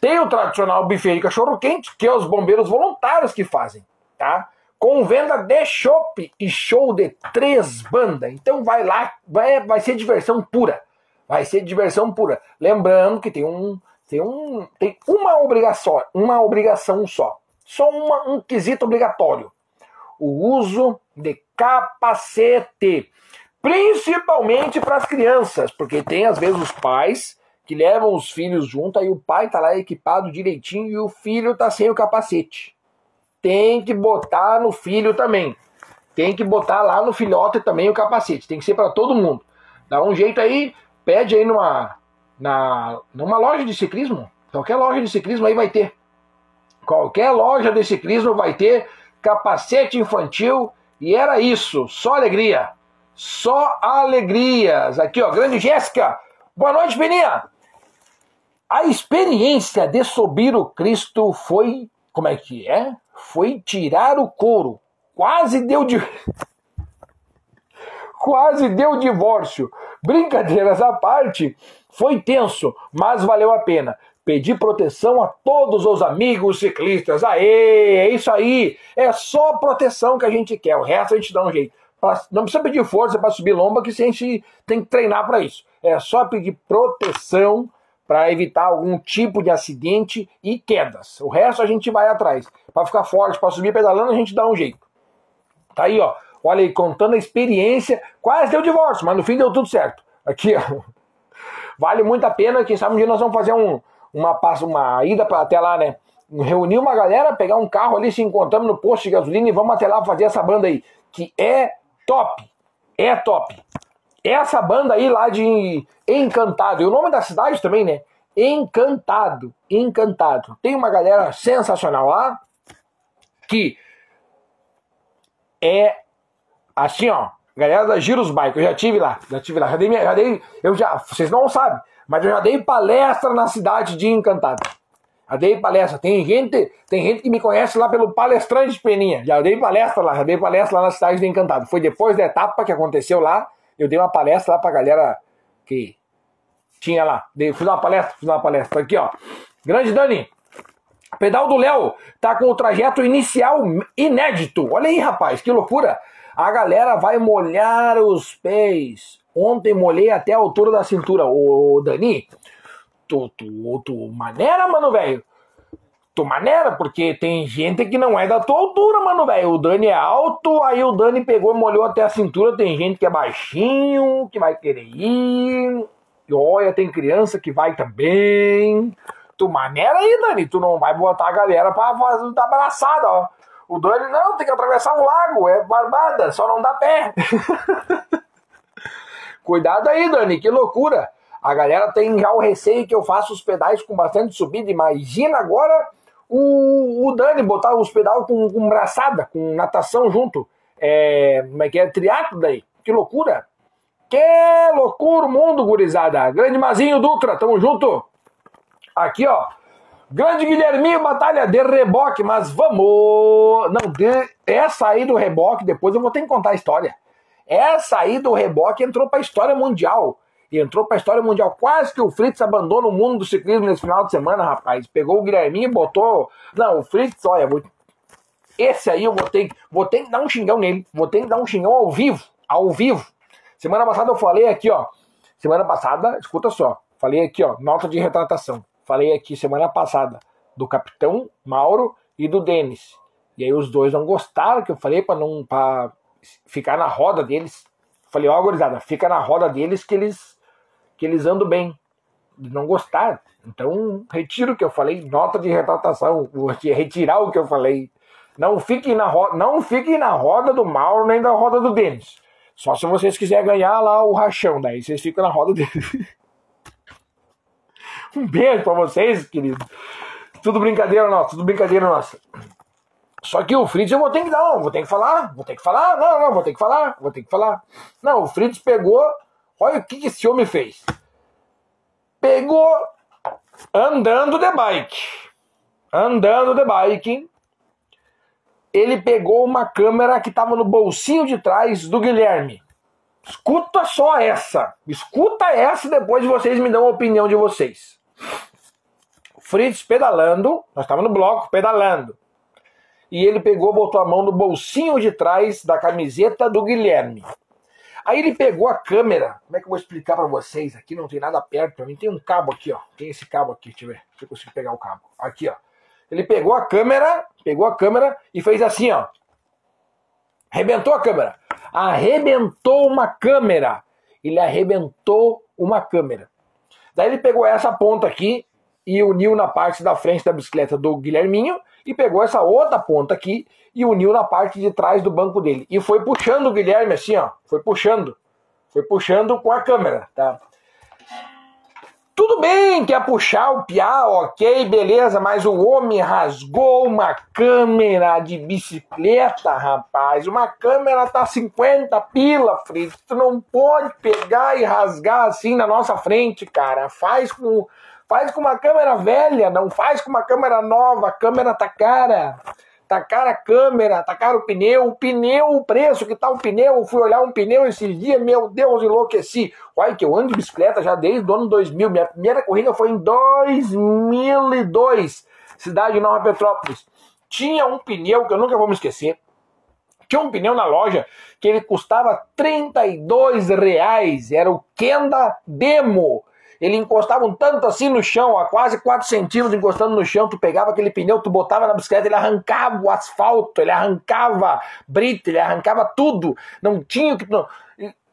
Tem o tradicional buffet de cachorro quente, que é os bombeiros voluntários que fazem, tá? Com venda de chopp e show de três bandas. Então vai lá, vai, vai ser diversão pura. Vai ser diversão pura. Lembrando que tem um tem um tem uma obrigação, uma obrigação só. Só uma, um quesito obrigatório o uso de capacete, principalmente para as crianças, porque tem às vezes os pais que levam os filhos junto, aí o pai tá lá equipado direitinho e o filho tá sem o capacete. Tem que botar no filho também. Tem que botar lá no filhote também o capacete. Tem que ser para todo mundo. Dá um jeito aí, pede aí numa na numa loja de ciclismo, qualquer loja de ciclismo aí vai ter. Qualquer loja de ciclismo vai ter capacete infantil e era isso, só alegria. Só alegrias. Aqui, ó, grande Jéssica. Boa noite, Peninha. A experiência de subir o Cristo foi, como é que é? Foi tirar o couro. Quase deu de Quase deu divórcio. Brincadeiras à parte, foi tenso, mas valeu a pena pedir proteção a todos os amigos ciclistas. Aê, é isso aí. É só proteção que a gente quer. O resto a gente dá um jeito. Não precisa pedir força para subir lomba, que a gente tem que treinar para isso. É só pedir proteção para evitar algum tipo de acidente e quedas. O resto a gente vai atrás. Para ficar forte, para subir pedalando, a gente dá um jeito. Tá aí, ó. Olha aí, contando a experiência. Quase deu divórcio, mas no fim deu tudo certo. Aqui, ó. Vale muito a pena. Quem sabe um dia nós vamos fazer um, uma, uma ida pra, até lá, né? Reunir uma galera, pegar um carro ali, se encontramos no posto de gasolina e vamos até lá fazer essa banda aí, que é top. É top. Essa banda aí lá de Encantado, e o nome da cidade também, né? Encantado, Encantado. Tem uma galera sensacional lá que é assim, ó, galera da Giros Bike, eu já tive lá, já tive lá, já dei, já dei eu já, vocês não sabem, mas eu já dei palestra na cidade de Encantado. Já dei palestra. Tem gente, tem gente que me conhece lá pelo palestrante Peninha. Já dei palestra lá, já dei palestra lá na cidade de Encantado. Foi depois da etapa que aconteceu lá, eu dei uma palestra lá pra galera que tinha lá. Dei, fiz uma palestra, fiz uma palestra. Aqui, ó. Grande Dani. Pedal do Léo tá com o trajeto inicial inédito. Olha aí, rapaz, que loucura. A galera vai molhar os pés Ontem molhei até a altura da cintura. Ô, Dani, tu, tu, tu maneira, mano, velho. Tu maneira, porque tem gente que não é da tua altura, mano, velho. O Dani é alto, aí o Dani pegou e molhou até a cintura. Tem gente que é baixinho, que vai querer ir. E olha, tem criança que vai também. Tu maneira aí, Dani. Tu não vai botar a galera pra fazer da abraçada, ó. O Dani, não, tem que atravessar um lago, é barbada, só não dá pé. Cuidado aí, Dani, que loucura. A galera tem já o receio que eu faça os pedais com bastante subida. Imagina agora o, o Dani botar os pedais com, com braçada, com natação junto. É, como é que é? Triatlo daí. Que loucura. Que loucura o mundo, gurizada. Grande Mazinho Dutra, tamo junto. Aqui, ó. Grande Guilherminho, batalha de reboque, mas vamos. Não, de... essa aí do reboque, depois eu vou ter que contar a história. Essa aí do reboque entrou para a história mundial. E entrou para a história mundial. Quase que o Fritz abandona o mundo do ciclismo nesse final de semana, rapaz. Pegou o Guilherminho e botou. Não, o Fritz, olha, vou... esse aí eu vou ter, vou ter que dar um xingão nele. Vou ter que dar um xingão ao vivo. Ao vivo. Semana passada eu falei aqui, ó. Semana passada, escuta só. Falei aqui, ó, nota de retratação falei aqui semana passada do capitão Mauro e do Denis. E aí os dois não gostaram que eu falei para não para ficar na roda deles. Falei, ó, oh, gurizada, fica na roda deles que eles que eles andam bem. Não gostaram. Então, retiro o que eu falei, nota de retratação, retirar o que eu falei. Não fiquem na roda, não fiquem na roda do Mauro nem da roda do Denis. Só se vocês quiserem ganhar lá o rachão, daí vocês ficam na roda deles. Um beijo pra vocês, querido. Tudo brincadeira nossa, tudo brincadeira nossa. Só que o Fritz eu vou ter que dar, vou ter que falar, vou ter que falar, não, não, vou ter que falar, vou ter que falar. Não, o Fritz pegou, olha o que, esse homem fez. Pegou andando de bike. Andando de bike. Ele pegou uma câmera que estava no bolsinho de trás do Guilherme. Escuta só essa. Escuta essa depois vocês me dão a opinião de vocês. Fritz pedalando, nós estávamos no bloco pedalando. E ele pegou, botou a mão no bolsinho de trás da camiseta do Guilherme. Aí ele pegou a câmera. Como é que eu vou explicar para vocês? Aqui não tem nada perto para mim. Tem um cabo aqui, ó. Tem esse cabo aqui, deixa eu ver. Se eu consigo pegar o cabo. Aqui, ó. Ele pegou a câmera, pegou a câmera e fez assim, ó. Arrebentou a câmera. Arrebentou uma câmera. Ele arrebentou uma câmera. Daí ele pegou essa ponta aqui e uniu na parte da frente da bicicleta do Guilherminho e pegou essa outra ponta aqui e uniu na parte de trás do banco dele. E foi puxando o Guilherme assim, ó. Foi puxando. Foi puxando com a câmera, tá? Tudo bem, quer puxar o piá, ok, beleza, mas o homem rasgou uma câmera de bicicleta, rapaz. Uma câmera tá 50 pila, Fritz. Tu não pode pegar e rasgar assim na nossa frente, cara. Faz com, faz com uma câmera velha, não faz com uma câmera nova. A câmera tá cara cara a câmera, caro o pneu, o pneu, o preço que tá o pneu, eu fui olhar um pneu esses dias, meu Deus, enlouqueci. Olha que eu ando de bicicleta já desde o ano 2000, minha primeira corrida foi em 2002, cidade de Nova Petrópolis. Tinha um pneu que eu nunca vou me esquecer, tinha um pneu na loja que ele custava 32 reais, era o Kenda Demo, ele encostava um tanto assim no chão, a quase 4 centímetros encostando no chão, tu pegava aquele pneu, tu botava na bicicleta, ele arrancava o asfalto, ele arrancava brita, ele arrancava tudo. Não tinha que. Não,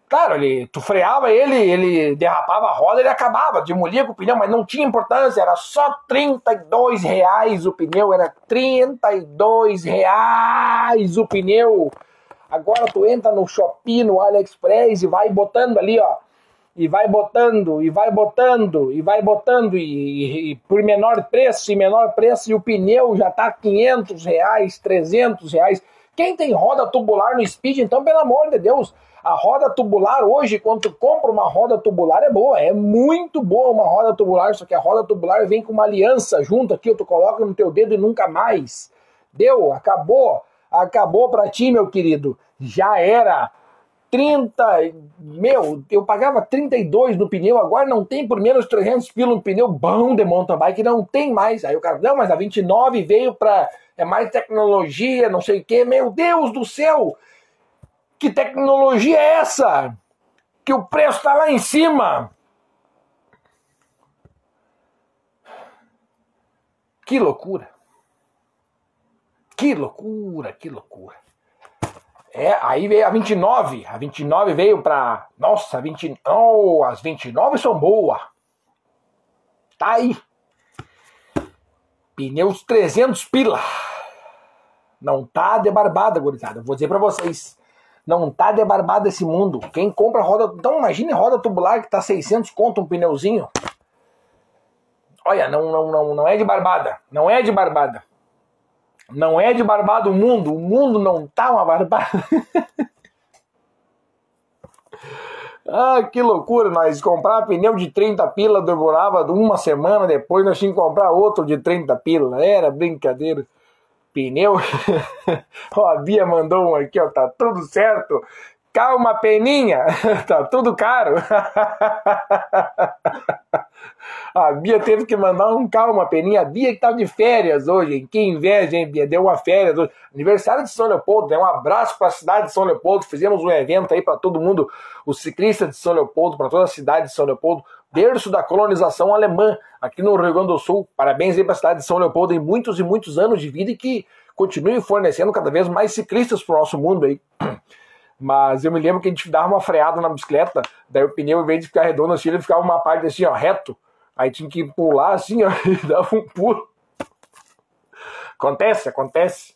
Claro, ele, tu freava ele, ele derrapava a roda, ele acabava, demolia com o pneu, mas não tinha importância, era só 32 reais o pneu, era 32 reais o pneu. Agora tu entra no Shopee, no AliExpress e vai botando ali, ó, e vai botando, e vai botando, e vai botando, e, e, por menor preço, e menor preço, e o pneu já tá 500 reais, 300 reais. Quem tem roda tubular no Speed, então, pelo amor de Deus, a roda tubular hoje, quando tu compra uma roda tubular, é boa, é muito boa uma roda tubular, só que a roda tubular vem com uma aliança junto aqui, tu coloca no teu dedo e nunca mais. Deu, acabou, acabou pra ti, meu querido, já era. 30, meu, eu pagava 32 no pneu, agora não tem por menos 300 pila um pneu bom de mountain bike, não tem mais. Aí o cara, não, mas a 29 veio para é mais tecnologia, não sei o que. Meu Deus do céu! Que tecnologia é essa? Que o preço está lá em cima. Que loucura. Que loucura, que loucura. É, aí veio a 29. A 29 veio pra. Nossa, 20, oh, as 29 são boas. Tá aí. Pneus 300 pila. Não tá debarbada, gurizada. Vou dizer pra vocês. Não tá debarbado esse mundo. Quem compra roda. Então imagine roda tubular que tá 600 conto um pneuzinho. Olha, não, não, não, não é de barbada. Não é de barbada. Não é de barbado o mundo. O mundo não tá uma barbada. ah, que loucura. Nós comprar pneu de 30 pila demorava uma semana depois nós tínhamos que comprar outro de 30 pila. Era brincadeira pneu. ó, a Bia mandou um aqui, ó, tá tudo certo. Calma, peninha, tá tudo caro. A Bia teve que mandar um calma, peninha. A Bia que tá de férias hoje? Que inveja, hein, Bia? Deu uma férias hoje. Aniversário de São Leopoldo, né? Um abraço para a cidade de São Leopoldo. Fizemos um evento aí para todo mundo, os ciclistas de São Leopoldo, para toda a cidade de São Leopoldo berço da colonização alemã aqui no Rio Grande do Sul. Parabéns aí para a cidade de São Leopoldo em muitos e muitos anos de vida e que continue fornecendo cada vez mais ciclistas para o nosso mundo aí. Mas eu me lembro que a gente dava uma freada na bicicleta, daí o pneu, em vez de ficar redondo assim, ele ficava uma parte assim, ó, reto. Aí tinha que pular assim, ó, e dava um pulo. Acontece, acontece.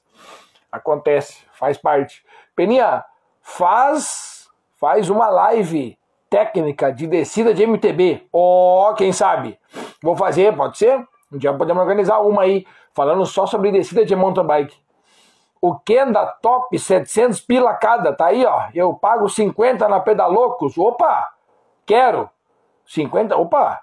Acontece, faz parte. Peninha, faz, faz uma live técnica de descida de MTB. Ó, oh, quem sabe? Vou fazer, pode ser? Um dia podemos organizar uma aí, falando só sobre descida de mountain bike. O Ken da Top 700 pila cada, tá aí, ó. Eu pago 50 na Pedalocos. Opa! Quero. 50, opa!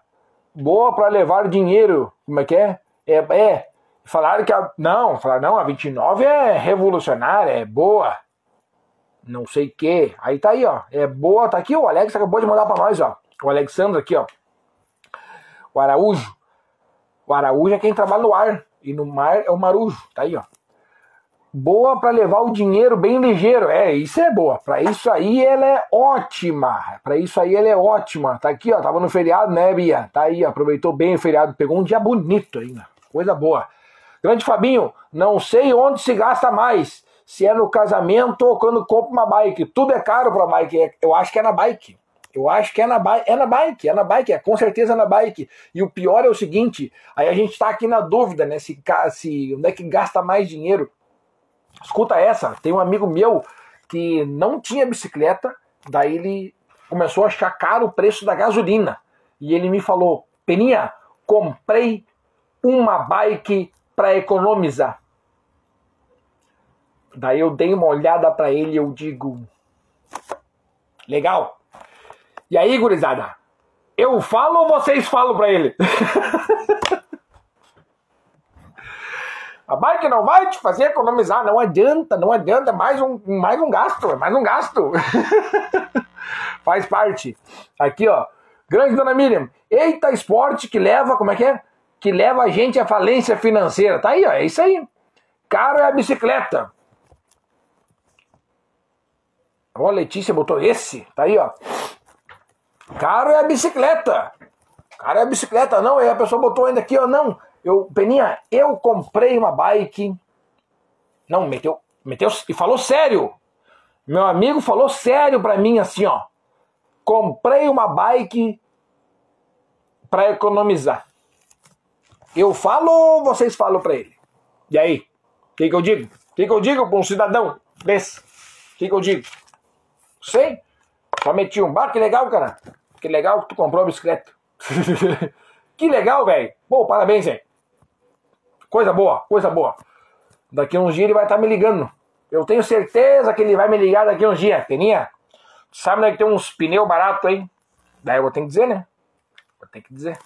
Boa para levar dinheiro. Como é que é? É, é. Falaram que a. Não, falaram, não, a 29 é revolucionária, é boa não sei o que. Aí tá aí, ó. É boa, tá aqui, o Alex acabou de mandar para nós, ó. O Alexandre aqui, ó. O Araújo. O Araújo é quem trabalha no ar. E no mar é o Marujo. Tá aí, ó. Boa para levar o dinheiro bem ligeiro. É, isso é boa. Para isso aí ela é ótima. Para isso aí ela é ótima. Tá aqui, ó. Tava no feriado, né, Bia? Tá aí, aproveitou bem o feriado. Pegou um dia bonito ainda. Coisa boa. Grande Fabinho, não sei onde se gasta mais se é no casamento ou quando compra uma bike. Tudo é caro para bike. É, eu acho que é na bike. Eu acho que é na, é na bike, é na bike, é com certeza na bike. E o pior é o seguinte: aí a gente está aqui na dúvida, né? Se, se onde é que gasta mais dinheiro. Escuta essa, tem um amigo meu que não tinha bicicleta, daí ele começou a achar caro o preço da gasolina. E ele me falou: Peninha, comprei uma bike para economizar. Daí eu dei uma olhada para ele e eu digo: Legal. E aí, gurizada? Eu falo ou vocês falam para ele? A bike não vai te fazer economizar, não adianta, não adianta, é mais um, mais um gasto, é mais um gasto. Faz parte. Aqui, ó, grande dona Miriam, eita esporte que leva, como é que é? Que leva a gente à falência financeira. Tá aí, ó, é isso aí. Caro é a bicicleta. Ó, Letícia botou esse, tá aí, ó. Caro é a bicicleta. Caro é a bicicleta, não. E a pessoa botou ainda aqui, ó, não. Eu, Peninha, eu comprei uma bike. Não, meteu, meteu e falou sério. Meu amigo falou sério pra mim assim, ó. Comprei uma bike para economizar. Eu falo vocês falam para ele? E aí? O que, que eu digo? O que, que eu digo para um cidadão desse? O que, que eu digo? Sei. Só meti um bar, que legal, cara. Que legal que tu comprou a bicicleta. que legal, velho. Pô, parabéns, velho. Coisa boa, coisa boa. Daqui uns dias ele vai estar tá me ligando. Eu tenho certeza que ele vai me ligar daqui uns dias. Peninha, sabe onde é que tem uns pneus baratos aí? Daí eu vou ter que dizer, né? Vou ter que dizer.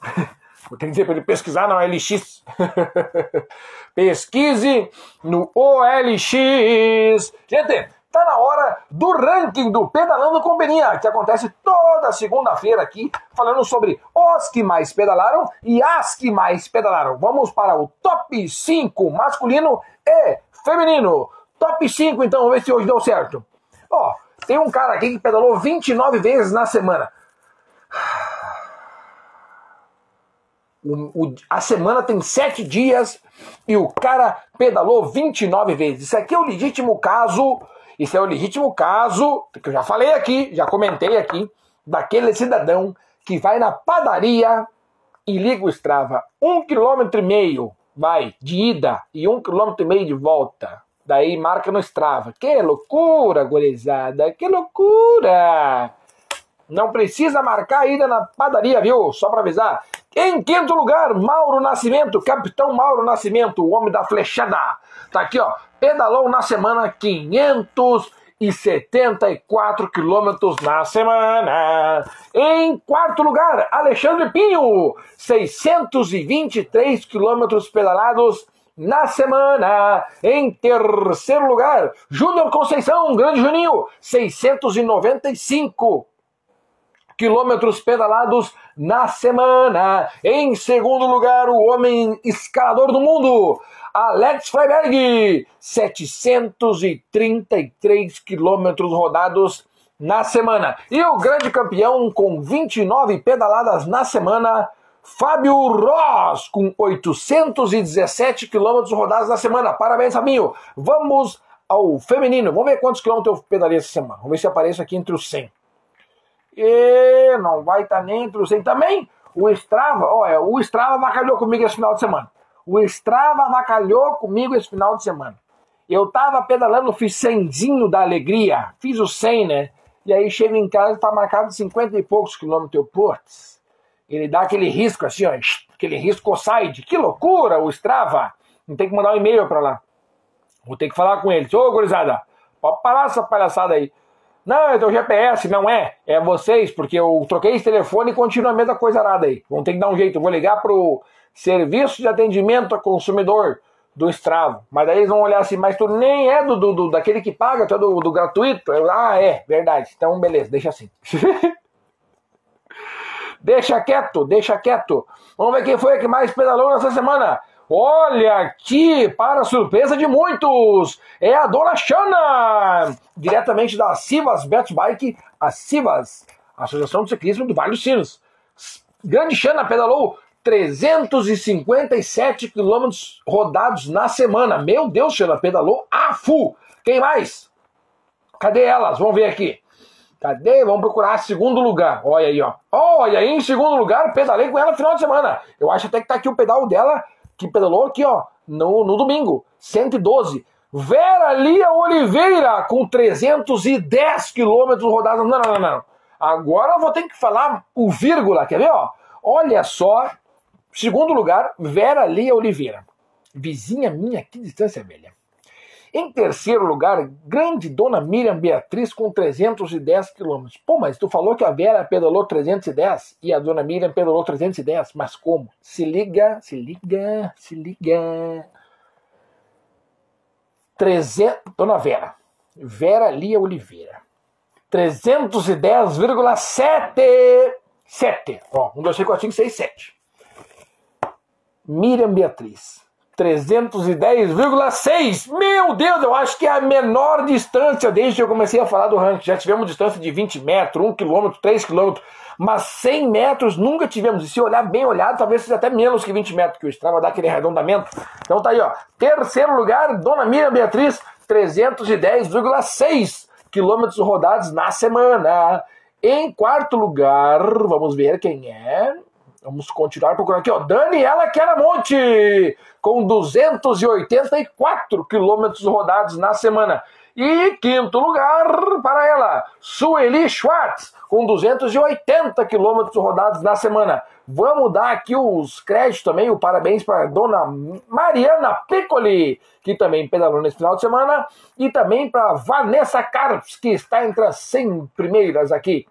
vou ter que dizer para ele pesquisar na OLX. Pesquise no OLX. Gente, Tá na hora do ranking do Pedalando com Beninha, que acontece toda segunda-feira aqui, falando sobre os que mais pedalaram e as que mais pedalaram. Vamos para o top 5 masculino e feminino. Top 5, então, vamos ver se hoje deu certo. Ó, tem um cara aqui que pedalou 29 vezes na semana. O, o, a semana tem sete dias e o cara pedalou 29 vezes. Isso aqui é o legítimo caso. Isso é o legítimo caso, que eu já falei aqui, já comentei aqui, daquele cidadão que vai na padaria e liga o Strava. Um quilômetro e meio vai de ida e um quilômetro e meio de volta. Daí marca no Strava. Que loucura, gurizada, que loucura! Não precisa marcar a ida na padaria, viu? Só para avisar. Em quinto lugar, Mauro Nascimento, Capitão Mauro Nascimento, o homem da flechada. Tá aqui, ó. Pedalou na semana 574 quilômetros na semana. Em quarto lugar, Alexandre Pinho, 623 quilômetros pedalados na semana. Em terceiro lugar, Júnior Conceição, Grande Juninho, 695 quilômetros pedalados na semana. Em segundo lugar, o homem escalador do mundo, Alex Freiberg, 733 quilômetros rodados na semana. E o grande campeão com 29 pedaladas na semana, Fábio Ross, com 817 quilômetros rodados na semana. Parabéns, Fabinho. Vamos ao feminino. Vamos ver quantos quilômetros eu pedalei essa semana. Vamos ver se aparece aqui entre os 100 e não vai estar tá nem entre os 100 também. O Strava, olha, o Strava avacalhou comigo esse final de semana. O Strava avacalhou comigo esse final de semana. Eu tava pedalando, fiz 100 da alegria, fiz o 100, né? E aí chego em casa, tá marcado 50 e poucos quilômetros. Eu, putz, ele dá aquele risco assim, ó, aquele risco side. Que loucura, o Strava. Não tem que mandar um e-mail para lá. Vou ter que falar com ele. Ô, gurizada, pode parar essa palhaçada aí. Não, é do GPS, não é. É vocês, porque eu troquei esse telefone e continua a mesma coisa nada aí. Vão ter que dar um jeito. Vou ligar pro serviço de atendimento ao consumidor do Strava. Mas daí eles vão olhar assim, mas tu nem é do, do, do daquele que paga, tu é do, do gratuito. Eu, ah, é, verdade. Então, beleza, deixa assim. deixa quieto, deixa quieto. Vamos ver quem foi que mais pedalou nessa semana. Olha aqui, para surpresa de muitos, é a dona Xana, diretamente da Civas Bet Bike, a Civas, Associação de Ciclismo do Vale dos Sinos. Grande Xana pedalou 357 quilômetros rodados na semana. Meu Deus, Xana, pedalou a full. Quem mais? Cadê elas? Vamos ver aqui. Cadê? Vamos procurar segundo lugar. Olha aí, ó. Olha aí, em segundo lugar, pedalei com ela no final de semana. Eu acho até que tá aqui o pedal dela que pedalou aqui, ó, no, no domingo, 112. Vera Lia Oliveira, com 310 quilômetros rodados. Não, não, não, não. Agora eu vou ter que falar o vírgula, quer ver, ó? Olha só, segundo lugar, Vera Lia Oliveira. Vizinha minha, que distância, velha. Em terceiro lugar, grande dona Miriam Beatriz com 310 quilômetros. Pô, mas tu falou que a Vera pedalou 310 e a dona Miriam pedalou 310. Mas como? Se liga, se liga, se liga. 300, dona Vera. Vera Lia Oliveira. 310,7. 7. Ó, 1, 2, 3, 4, 5, 6, 7. Miriam Beatriz. 310,6. Meu Deus, eu acho que é a menor distância desde que eu comecei a falar do ranking. Já tivemos distância de 20 metros, 1 km, 3 km, mas 100 metros nunca tivemos. E se olhar bem olhado, talvez seja até menos que 20 metros, que o Strava dá aquele arredondamento. Então tá aí, ó. Terceiro lugar, Dona Miriam Beatriz, 310,6 quilômetros rodados na semana. Em quarto lugar, vamos ver quem é. Vamos continuar procurando aqui, ó. Daniela Queramonte, com 284 quilômetros rodados na semana. E quinto lugar para ela, Sueli Schwartz, com 280 quilômetros rodados na semana. Vamos dar aqui os créditos também, o parabéns para a dona Mariana Piccoli, que também pedalou nesse final de semana, e também para Vanessa Carps, que está entre as 100 primeiras aqui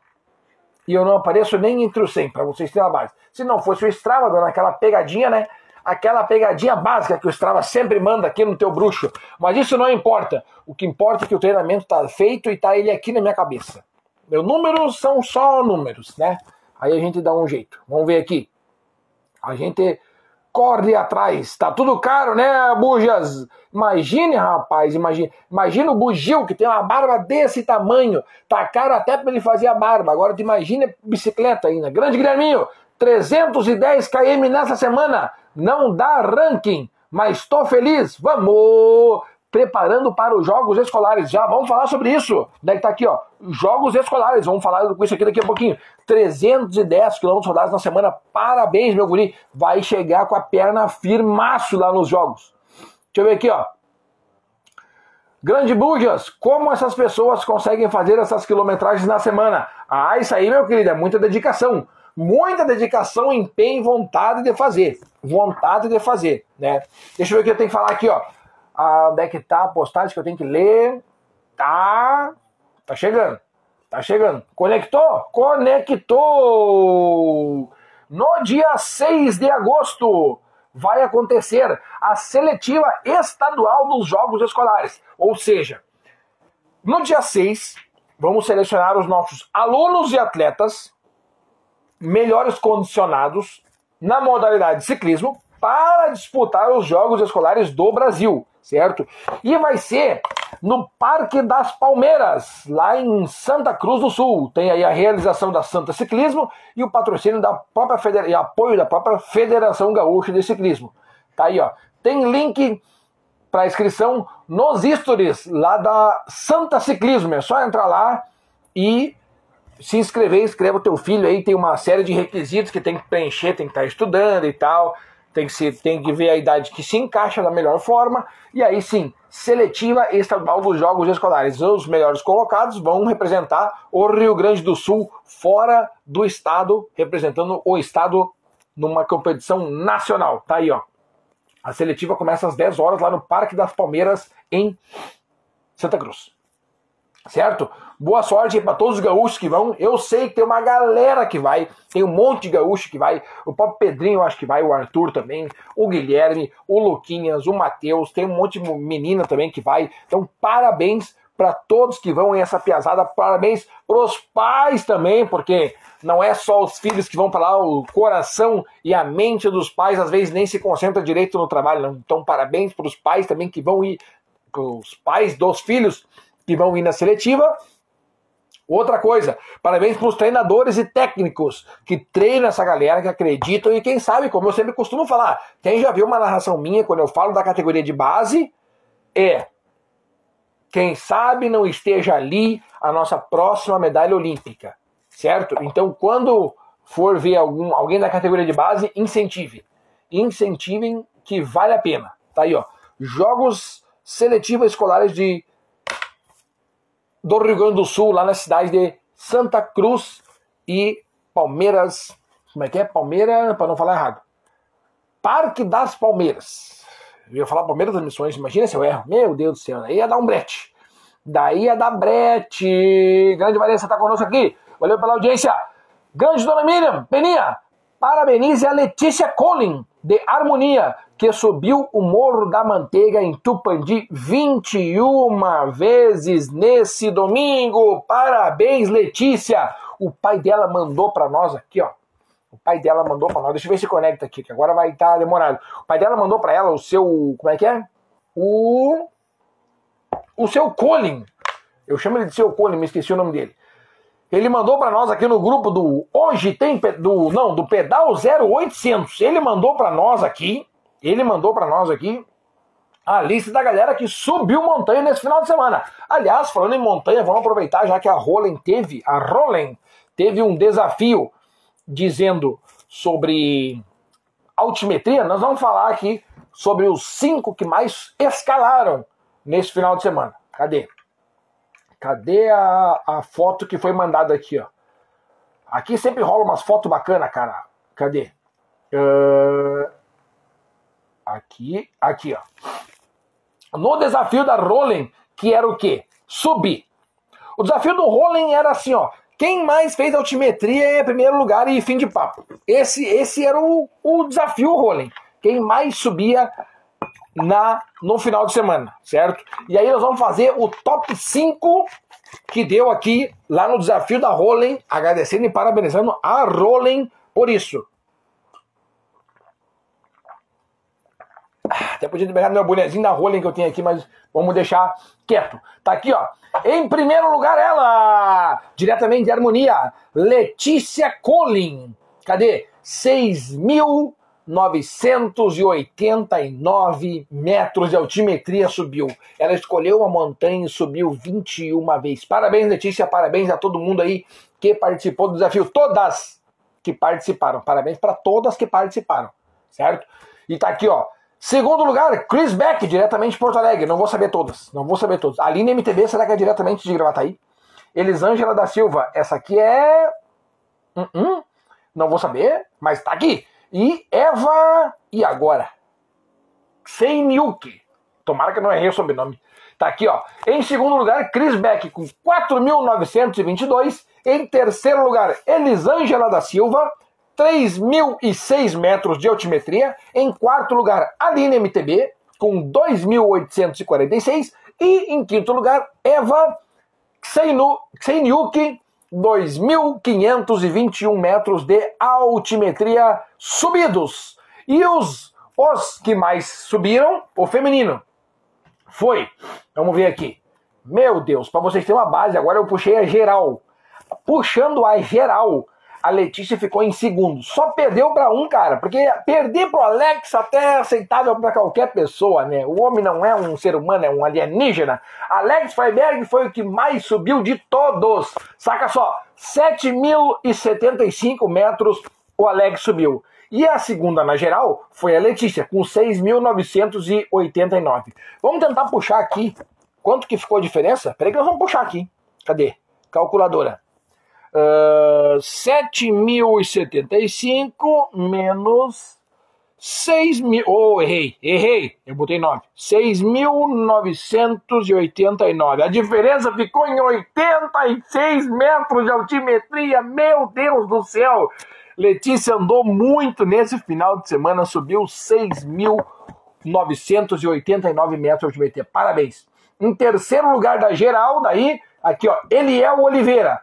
e eu não apareço nem entre os 100, para vocês terem a base. Se não fosse o Strava, dando aquela pegadinha, né? Aquela pegadinha básica que o Strava sempre manda aqui no teu bruxo. Mas isso não importa. O que importa é que o treinamento está feito e está ele aqui na minha cabeça. Meus números são só números, né? Aí a gente dá um jeito. Vamos ver aqui. A gente corre atrás. Tá tudo caro, né, Bujas? Imagine, rapaz, imagine. Imagina o bugio que tem uma barba desse tamanho. Tá caro até para ele fazer a barba. Agora tu imagina bicicleta ainda. Grande Guilherminho, 310 km nessa semana. Não dá ranking, mas tô feliz. Vamos! Preparando para os jogos escolares. Já vamos falar sobre isso. Daí tá aqui, ó. Jogos escolares. Vamos falar com isso aqui daqui a pouquinho. 310 km rodados na semana. Parabéns, meu guri. Vai chegar com a perna firmaço lá nos jogos. Deixa eu ver aqui, ó. Grande Bujas, como essas pessoas conseguem fazer essas quilometragens na semana? Ah, isso aí, meu querido, é muita dedicação. Muita dedicação, empenho e vontade de fazer. Vontade de fazer, né? Deixa eu ver o que eu tenho que falar aqui, ó. Ah, onde é que tá a postagem que eu tenho que ler? Tá. Tá chegando. Tá chegando. Conectou? Conectou! No dia 6 de agosto vai acontecer a seletiva estadual dos Jogos Escolares. Ou seja, no dia 6, vamos selecionar os nossos alunos e atletas melhores condicionados na modalidade ciclismo para disputar os Jogos Escolares do Brasil, certo? E vai ser no Parque das Palmeiras, lá em Santa Cruz do Sul. Tem aí a realização da Santa Ciclismo e o patrocínio da própria federa... e apoio da própria Federação Gaúcha de Ciclismo. Tá aí, ó. Tem link para inscrição nos stories lá da Santa Ciclismo. É só entrar lá e se inscrever, inscreva o teu filho aí, tem uma série de requisitos que tem que preencher, tem que estar estudando e tal, tem que, se, tem que ver a idade que se encaixa da melhor forma, e aí sim, seletiva estadual dos Jogos Escolares. Os melhores colocados vão representar o Rio Grande do Sul fora do estado, representando o estado numa competição nacional. Tá aí, ó. A seletiva começa às 10 horas lá no Parque das Palmeiras, em Santa Cruz certo? Boa sorte para todos os gaúchos que vão. Eu sei que tem uma galera que vai, tem um monte de gaúcho que vai. O próprio Pedrinho, acho que vai, o Arthur também, o Guilherme, o Luquinhas, o Matheus, tem um monte de menina também que vai. Então, parabéns para todos que vão em essa piazada, parabéns pros pais também, porque não é só os filhos que vão para lá, o coração e a mente dos pais às vezes nem se concentra direito no trabalho. Não. Então, parabéns para os pais também que vão ir, os pais dos filhos que vão ir na seletiva. Outra coisa, parabéns para os treinadores e técnicos que treinam essa galera, que acreditam e quem sabe, como eu sempre costumo falar, quem já viu uma narração minha quando eu falo da categoria de base, é quem sabe não esteja ali a nossa próxima medalha olímpica, certo? Então, quando for ver algum, alguém da categoria de base, incentive. Incentivem que vale a pena. Tá aí, ó. Jogos seletivos escolares de do Rio Grande do Sul, lá na cidade de Santa Cruz e Palmeiras. Como é que é? Palmeira, para não falar errado. Parque das Palmeiras. Eu ia falar Palmeiras das Missões, imagina se eu erro. Meu Deus do céu, daí ia dar um brete. Daí ia dar brete. Grande Vanessa está conosco aqui. Valeu pela audiência. Grande Dona Miriam, Peninha, parabenize a Letícia Collin, de Harmonia, que subiu o Morro da Manteiga em Tupandi 21 vezes nesse domingo. Parabéns, Letícia! O pai dela mandou para nós aqui, ó. O pai dela mandou para nós. Deixa eu ver se conecta aqui, que agora vai estar tá demorado. O pai dela mandou para ela o seu. Como é que é? O. O seu Colin. Eu chamo ele de seu Colin, me esqueci o nome dele. Ele mandou para nós aqui no grupo do Hoje tem do não, do Pedal 0800. Ele mandou para nós aqui ele mandou para nós aqui a lista da galera que subiu montanha nesse final de semana. Aliás, falando em montanha, vamos aproveitar já que a Rolen teve, a Rolen teve um desafio dizendo sobre altimetria. Nós vamos falar aqui sobre os cinco que mais escalaram nesse final de semana. Cadê? Cadê a, a foto que foi mandada aqui, ó? Aqui sempre rola umas fotos bacanas, cara. Cadê? Uh, Aqui, aqui, ó. No desafio da Rolling, que era o quê? Subir. O desafio do Rolling era assim, ó. Quem mais fez altimetria em primeiro lugar e fim de papo. Esse, esse era o, o desafio Rolling. Quem mais subia na no final de semana, certo? E aí nós vamos fazer o top 5 que deu aqui lá no desafio da Rolling, agradecendo e parabenizando a Rolling por isso. Até podia ter pegado meu bonezinho da rolha que eu tenho aqui, mas vamos deixar quieto. Tá aqui, ó. Em primeiro lugar, ela, diretamente de harmonia, Letícia Collin. Cadê? 6.989 metros de altimetria subiu. Ela escolheu uma montanha e subiu 21 vezes. Parabéns, Letícia, parabéns a todo mundo aí que participou do desafio. Todas que participaram. Parabéns para todas que participaram, certo? E tá aqui, ó. Segundo lugar, Chris Beck, diretamente de Porto Alegre. Não vou saber todas. Não vou saber todas. Aline MTB, será que é diretamente de Gravataí? Elisângela da Silva, essa aqui é. Uh -uh. Não vou saber, mas tá aqui. E Eva. E agora? Seiniuk. Tomara que não errei o sobrenome. Tá aqui, ó. Em segundo lugar, Chris Beck com 4.922. Em terceiro lugar, Elisângela da Silva, 3.006 metros de altimetria. Em quarto lugar, Aline MTB, com 2.846. E em quinto lugar, Eva Kseniuk, 2.521 metros de altimetria subidos. E os, os que mais subiram, o feminino, foi, vamos ver aqui. Meu Deus, para vocês terem uma base, agora eu puxei a geral. Puxando a geral, a Letícia ficou em segundo. Só perdeu para um, cara, porque perder pro Alex até é aceitável para qualquer pessoa, né? O homem não é um ser humano, é um alienígena. Alex Freiberg foi o que mais subiu de todos. Saca só, 7.075 metros o Alex subiu. E a segunda na geral foi a Letícia, com 6.989. Vamos tentar puxar aqui quanto que ficou a diferença? Peraí que nós vamos puxar aqui. Cadê? Calculadora. Uh, 7.075 menos 6 mil. Oh, errei, errei. Eu botei 9. 6.989. A diferença ficou em 86 metros de altimetria. Meu Deus do céu! Letícia andou muito nesse final de semana, subiu 6.989 metros de altimetria. Parabéns. Em terceiro lugar da geral, daí, aqui ó, Eliel Oliveira.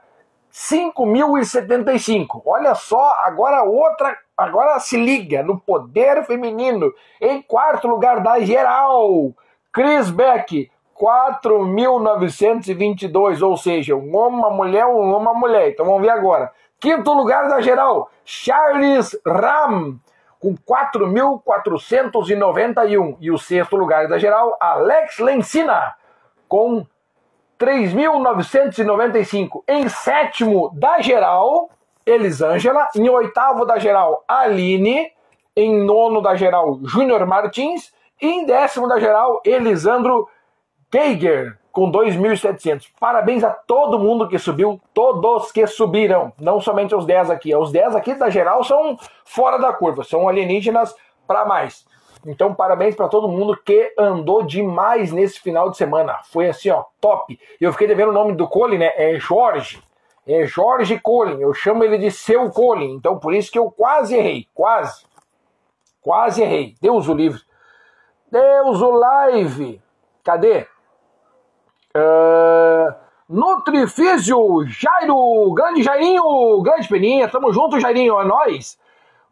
5.075. Olha só, agora outra, agora se liga no poder feminino. Em quarto lugar da geral, Chris Beck, 4.922, ou seja, um homem, uma mulher, um homem, uma mulher. Então vamos ver agora. Quinto lugar da geral, Charles Ram, com 4.491. E o sexto lugar da geral, Alex Lencina, com 3.995. Em sétimo da geral, Elisângela. Em oitavo da geral, Aline. Em nono da geral, Júnior Martins. E em décimo da geral, Elisandro Geiger, com 2.700. Parabéns a todo mundo que subiu, todos que subiram, não somente os 10 aqui. Os 10 aqui da geral são fora da curva, são alienígenas para mais. Então, parabéns para todo mundo que andou demais nesse final de semana. Foi assim, ó, top. Eu fiquei devendo o nome do Colin, né? É Jorge. É Jorge Colin. Eu chamo ele de seu Colin. Então, por isso que eu quase errei. Quase. Quase errei. Deus o livre. Deus o live. Cadê? Uh, Nutrifísio, Jairo, grande Jairinho, grande Peninha, tamo junto, Jairinho, é nós.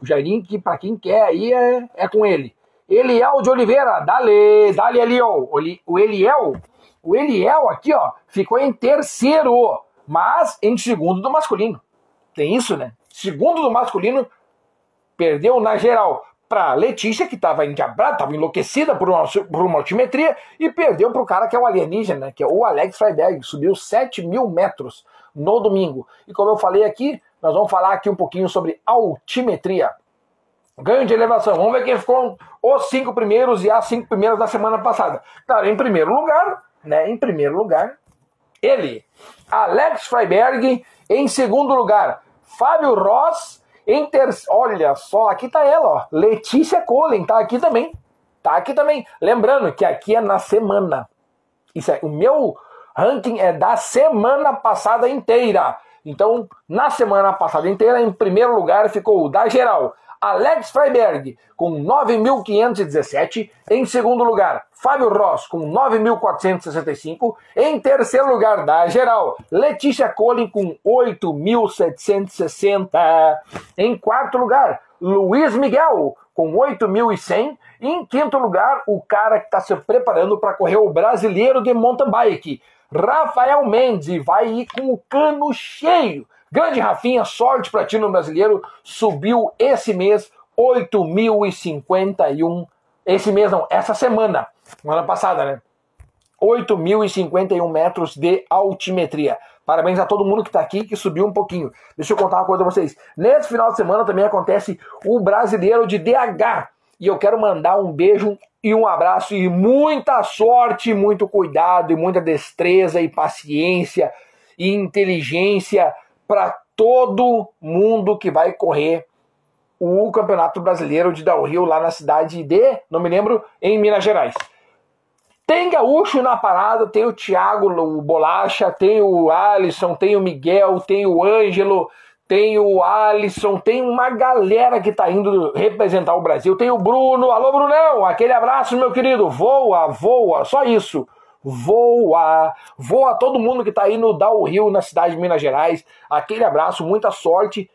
O Jairinho, que para quem quer aí, é, é com ele. Eliel de Oliveira, dale, dale Eliel. O Eliel, o Eliel aqui, ó, ficou em terceiro, mas em segundo do masculino. Tem isso, né? Segundo do masculino, perdeu na geral para Letícia, que estava endiabrada, estava enlouquecida por uma, por uma altimetria, e perdeu para o cara que é o alienígena, que é o Alex Freiberg, subiu 7 mil metros no domingo. E como eu falei aqui, nós vamos falar aqui um pouquinho sobre altimetria. Ganho de elevação. Vamos ver quem ficou os cinco primeiros e as cinco primeiras da semana passada. Claro, em primeiro lugar, né? Em primeiro lugar, ele, Alex Freiberg. Em segundo lugar, Fábio Ross. Em ter... Olha só, aqui tá ela, ó. Letícia Collen, tá aqui também. Tá aqui também. Lembrando que aqui é na semana. Isso é, o meu ranking é da semana passada inteira. Então, na semana passada inteira, em primeiro lugar ficou o da geral. Alex Freiberg, com 9.517. Em segundo lugar, Fábio Ross, com 9.465. Em terceiro lugar, da geral, Letícia Colin, com 8.760. Em quarto lugar, Luiz Miguel, com 8.100. E em quinto lugar, o cara que está se preparando para correr o brasileiro de mountain bike, Rafael Mendes, vai ir com o cano cheio Grande Rafinha, sorte para ti no brasileiro, subiu esse mês 8.051. Esse mês não, essa semana, semana passada, né? 8.051 metros de altimetria. Parabéns a todo mundo que está aqui, que subiu um pouquinho. Deixa eu contar uma coisa para vocês. Nesse final de semana também acontece o brasileiro de DH. E eu quero mandar um beijo e um abraço e muita sorte, muito cuidado e muita destreza e paciência e inteligência para todo mundo que vai correr o Campeonato Brasileiro de Downhill lá na cidade de, não me lembro, em Minas Gerais. Tem gaúcho na parada, tem o Thiago o Bolacha, tem o Alisson, tem o Miguel, tem o Ângelo, tem o Alisson, tem uma galera que tá indo representar o Brasil. Tem o Bruno, alô Brunão, aquele abraço, meu querido. Voa, voa, só isso. Voa, voa todo mundo que tá aí no Rio na cidade de Minas Gerais. Aquele abraço, muita sorte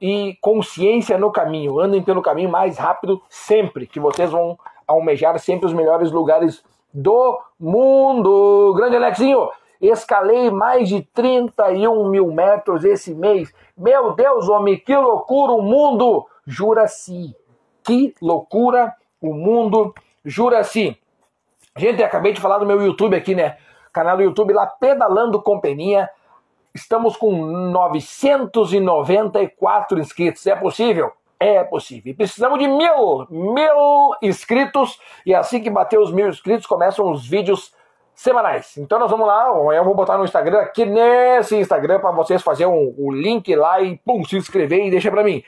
e consciência no caminho. Andem pelo caminho mais rápido sempre, que vocês vão almejar sempre os melhores lugares do mundo. Grande Alexinho, escalei mais de 31 mil metros esse mês. Meu Deus, homem, que loucura o mundo! Jura-se. Que loucura o mundo, jura-se. Gente, acabei de falar do meu YouTube aqui, né? Canal do YouTube lá, Pedalando com Peninha. Estamos com 994 inscritos. É possível? É possível. E precisamos de mil, mil inscritos. E assim que bater os mil inscritos, começam os vídeos semanais. Então nós vamos lá. Eu vou botar no Instagram, aqui nesse Instagram, para vocês fazerem um, o link lá e pum, se inscrever e deixa para mim.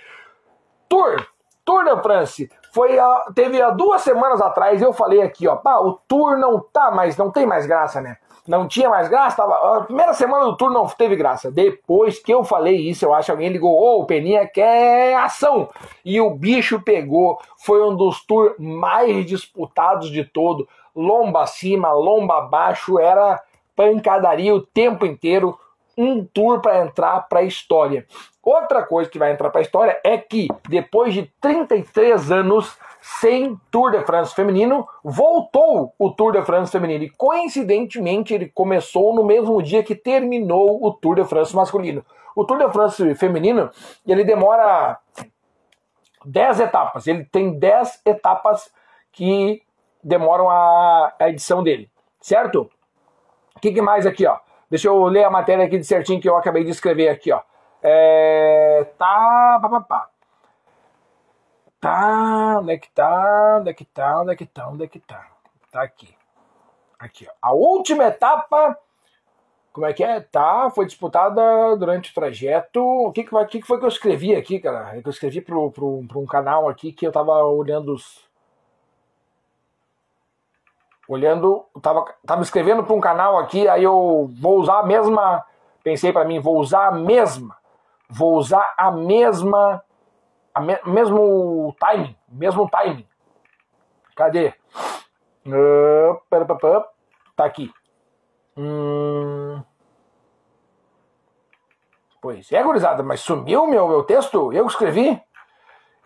Tour, Tour de France. Foi a, teve há duas semanas atrás, eu falei aqui, ó, pá, o Tour não tá mais, não tem mais graça, né? não tinha mais graça. Tava, a primeira semana do turno não teve graça. Depois que eu falei isso, eu acho que alguém ligou: Ô, oh, o Peninha quer ação. E o bicho pegou. Foi um dos tours mais disputados de todo. Lomba acima, lomba abaixo. Era pancadaria o tempo inteiro. Um tour para entrar para a história. Outra coisa que vai entrar para a história é que depois de 33 anos sem Tour de France feminino, voltou o Tour de France feminino. E coincidentemente ele começou no mesmo dia que terminou o Tour de France masculino. O Tour de France feminino, ele demora 10 etapas. Ele tem 10 etapas que demoram a, edição dele, certo? O que, que, mais aqui, ó? Deixa eu ler a matéria aqui de certinho que eu acabei de escrever aqui, ó. É, tá, pá, pá, pá. Tá, onde é que tá? Onde é que tá? Onde é que tá? Onde é que tá? Tá aqui. Aqui, ó. A última etapa, como é que é? Tá, foi disputada durante o trajeto. O que, que, que foi que eu escrevi aqui, cara? É eu escrevi pro um canal aqui que eu tava olhando os. Olhando, tava, tava escrevendo para um canal aqui, aí eu vou usar a mesma. Pensei para mim, vou usar a mesma. Vou usar a mesma a me, mesmo timing, mesmo timing. Cadê? Uh, tá aqui. Hum... Pois é, gurizada, mas sumiu meu, meu texto? Eu que escrevi?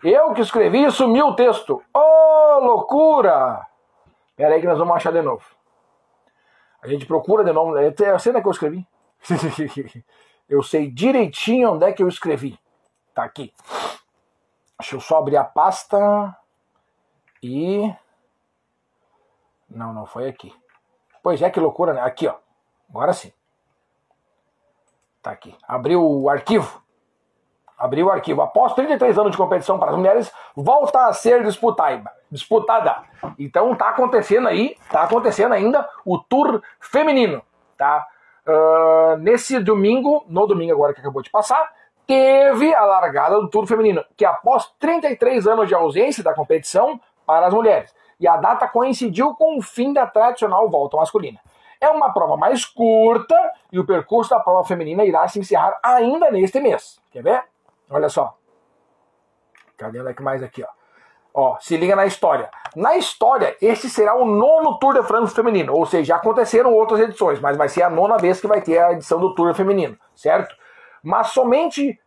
Eu que escrevi e sumiu o texto. Oh, loucura! Pera aí que nós vamos achar de novo. A gente procura de novo. É a cena que eu escrevi. eu sei direitinho onde é que eu escrevi. Tá aqui. Deixa eu só abrir a pasta. E. Não, não foi aqui. Pois é, que loucura, né? Aqui, ó. Agora sim. Tá aqui. Abriu o arquivo. Abriu o arquivo. Após 33 anos de competição para as mulheres, volta a ser disputada. disputada. Então tá acontecendo aí, tá acontecendo ainda o Tour feminino, tá? Uh, nesse domingo, no domingo agora que acabou de passar, teve a largada do Tour Feminino, que após 33 anos de ausência da competição para as mulheres. E a data coincidiu com o fim da tradicional volta masculina. É uma prova mais curta e o percurso da prova feminina irá se encerrar ainda neste mês. Quer ver? Olha só. Cadê que mais aqui, ó? Ó, se liga na história. Na história, este será o nono Tour de France feminino, ou seja, já aconteceram outras edições, mas vai ser a nona vez que vai ter a edição do Tour feminino, certo? mas somente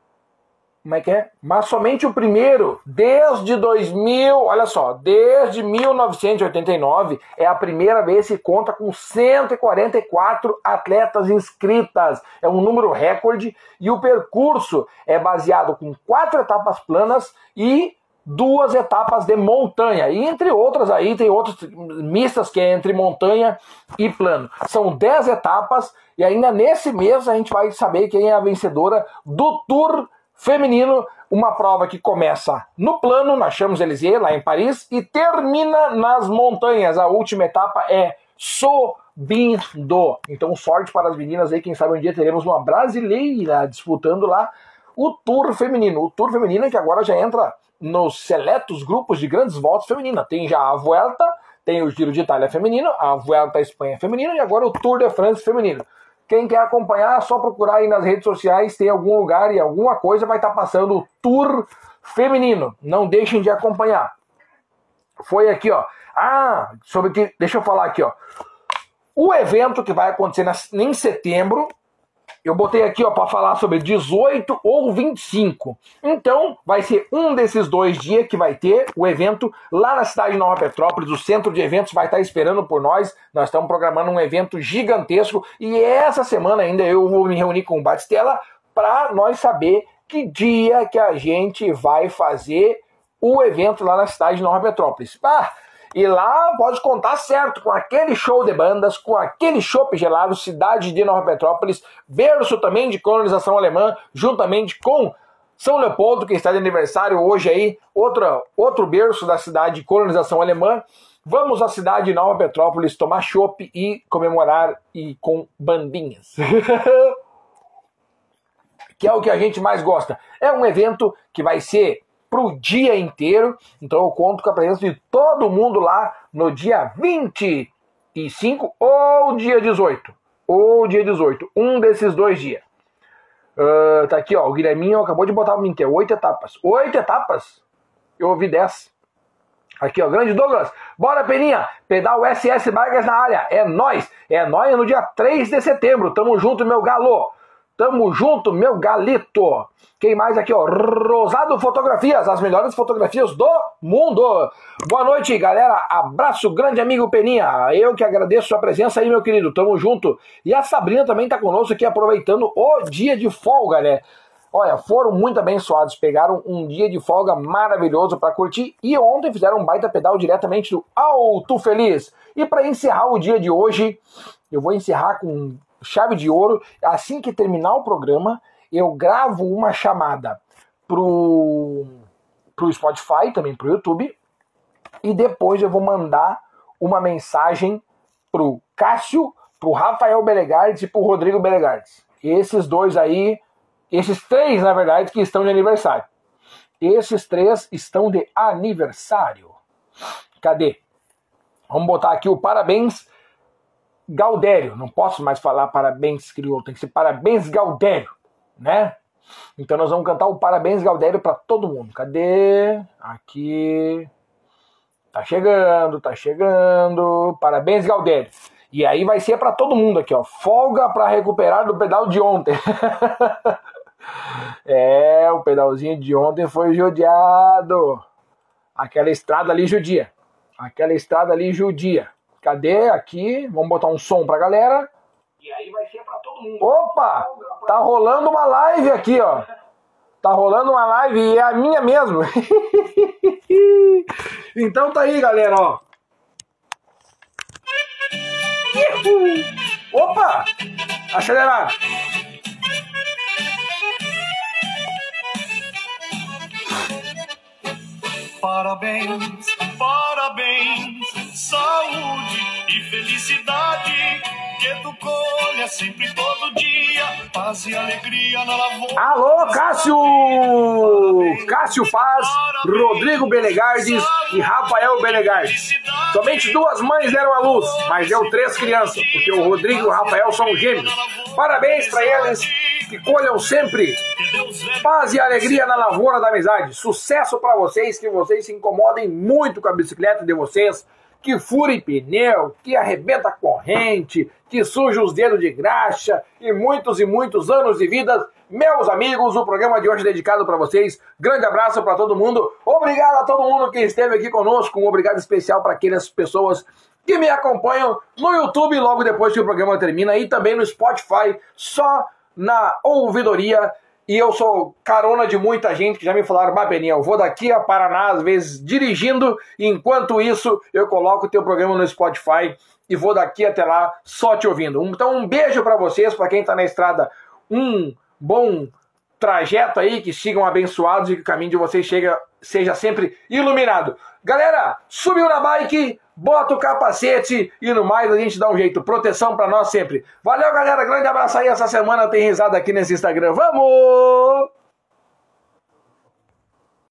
como é que é? Mas somente o primeiro, desde 2000, olha só, desde 1989, é a primeira vez que conta com 144 atletas inscritas. É um número recorde e o percurso é baseado com quatro etapas planas e duas etapas de montanha. E entre outras aí, tem outras mistas que é entre montanha e plano. São 10 etapas e ainda nesse mês a gente vai saber quem é a vencedora do Tour feminino, uma prova que começa no plano, na Champs-Élysées, lá em Paris, e termina nas montanhas. A última etapa é subindo. Então, sorte para as meninas aí, quem sabe um dia teremos uma brasileira disputando lá o Tour feminino. O Tour feminino que agora já entra nos seletos grupos de grandes voltas feminina. Tem já a Vuelta, tem o Giro de Itália feminino, a Vuelta à Espanha feminina e agora o Tour de France feminino. Quem quer acompanhar, é só procurar aí nas redes sociais, tem algum lugar e alguma coisa vai estar tá passando o tour feminino. Não deixem de acompanhar. Foi aqui, ó. Ah, sobre que. Deixa eu falar aqui, ó. O evento que vai acontecer em setembro eu botei aqui ó para falar sobre 18 ou 25. Então, vai ser um desses dois dias que vai ter o evento lá na cidade de Nova Petrópolis. O centro de eventos vai estar esperando por nós. Nós estamos programando um evento gigantesco e essa semana ainda eu vou me reunir com o Batistella para nós saber que dia que a gente vai fazer o evento lá na cidade de Nova Petrópolis. Ah, e lá pode contar certo com aquele show de bandas, com aquele chopp gelado, cidade de Nova Petrópolis, berço também de colonização alemã, juntamente com São Leopoldo, que está de aniversário hoje aí, outra, outro berço da cidade de colonização alemã. Vamos à cidade de Nova Petrópolis tomar chopp e comemorar e com bandinhas. que é o que a gente mais gosta. É um evento que vai ser para o dia inteiro. Então eu conto com a presença de todo mundo lá no dia 25 ou dia 18. Ou dia 18. Um desses dois dias. Uh, tá aqui, ó. O Guilherminho acabou de botar para mim oito etapas. Oito etapas? Eu ouvi dez. Aqui, ó, grande Douglas. Bora, Peninha. Pedal SS Vargas na área. É nós. É nós no dia 3 de setembro. Tamo junto, meu galo. Tamo junto, meu galito. Quem mais aqui, ó? Rosado Fotografias, as melhores fotografias do mundo. Boa noite, galera. Abraço, grande amigo Peninha. Eu que agradeço sua presença aí, meu querido. Tamo junto. E a Sabrina também tá conosco aqui, aproveitando o dia de folga, né? Olha, foram muito abençoados, pegaram um dia de folga maravilhoso para curtir e ontem fizeram um baita pedal diretamente do Alto Feliz. E para encerrar o dia de hoje, eu vou encerrar com chave de ouro. Assim que terminar o programa, eu gravo uma chamada pro, pro Spotify, também pro YouTube, e depois eu vou mandar uma mensagem pro Cássio, pro Rafael Belegardes e pro Rodrigo Belegardes. Esses dois aí, esses três, na verdade, que estão de aniversário. Esses três estão de aniversário. Cadê? Vamos botar aqui o parabéns Gaudério. Não posso mais falar parabéns crioulo, tem que ser parabéns Gaudério, né? Então nós vamos cantar o parabéns Gaudério para todo mundo. Cadê? Aqui. Tá chegando, tá chegando. Parabéns Gaudério. E aí vai ser para todo mundo aqui, ó. Folga para recuperar do pedal de ontem. é, o pedalzinho de ontem foi judiado. Aquela estrada ali judia. Aquela estrada ali judia. Cadê aqui? Vamos botar um som pra galera. E aí vai ser pra todo mundo. Opa! Tá rolando uma live aqui, ó. Tá rolando uma live e é a minha mesmo. então tá aí, galera, ó. Opa! Acelerar. Parabéns, parabéns, saúde e felicidade. Que colha sempre todo dia, paz e alegria na lavoura. Alô, Cássio! Cássio Paz, Rodrigo Belegardes e Rafael Belegardes. Somente duas mães deram a luz, mas deu três crianças, porque o Rodrigo e o Rafael são gêmeos. Parabéns para eles que colham sempre paz e alegria na lavoura da amizade. Sucesso para vocês, que vocês se incomodem muito com a bicicleta de vocês, que furem pneu, que arrebenta corrente, que suja os dedos de graxa e muitos e muitos anos de vida meus amigos, o programa de hoje é dedicado para vocês. Grande abraço para todo mundo. Obrigado a todo mundo que esteve aqui conosco. Um obrigado especial para aquelas pessoas que me acompanham no YouTube logo depois que o programa termina e também no Spotify, só na ouvidoria. E eu sou carona de muita gente que já me falaram, bah, eu vou daqui a Paraná, às vezes, dirigindo, e enquanto isso eu coloco o teu programa no Spotify e vou daqui até lá só te ouvindo. Então um beijo para vocês, para quem está na estrada, um bom trajeto aí, que sigam abençoados e que o caminho de vocês chega, seja sempre iluminado. Galera, subiu na bike, bota o capacete e no mais a gente dá um jeito. Proteção para nós sempre. Valeu, galera. Grande abraço aí. Essa semana tem risada aqui nesse Instagram. Vamos!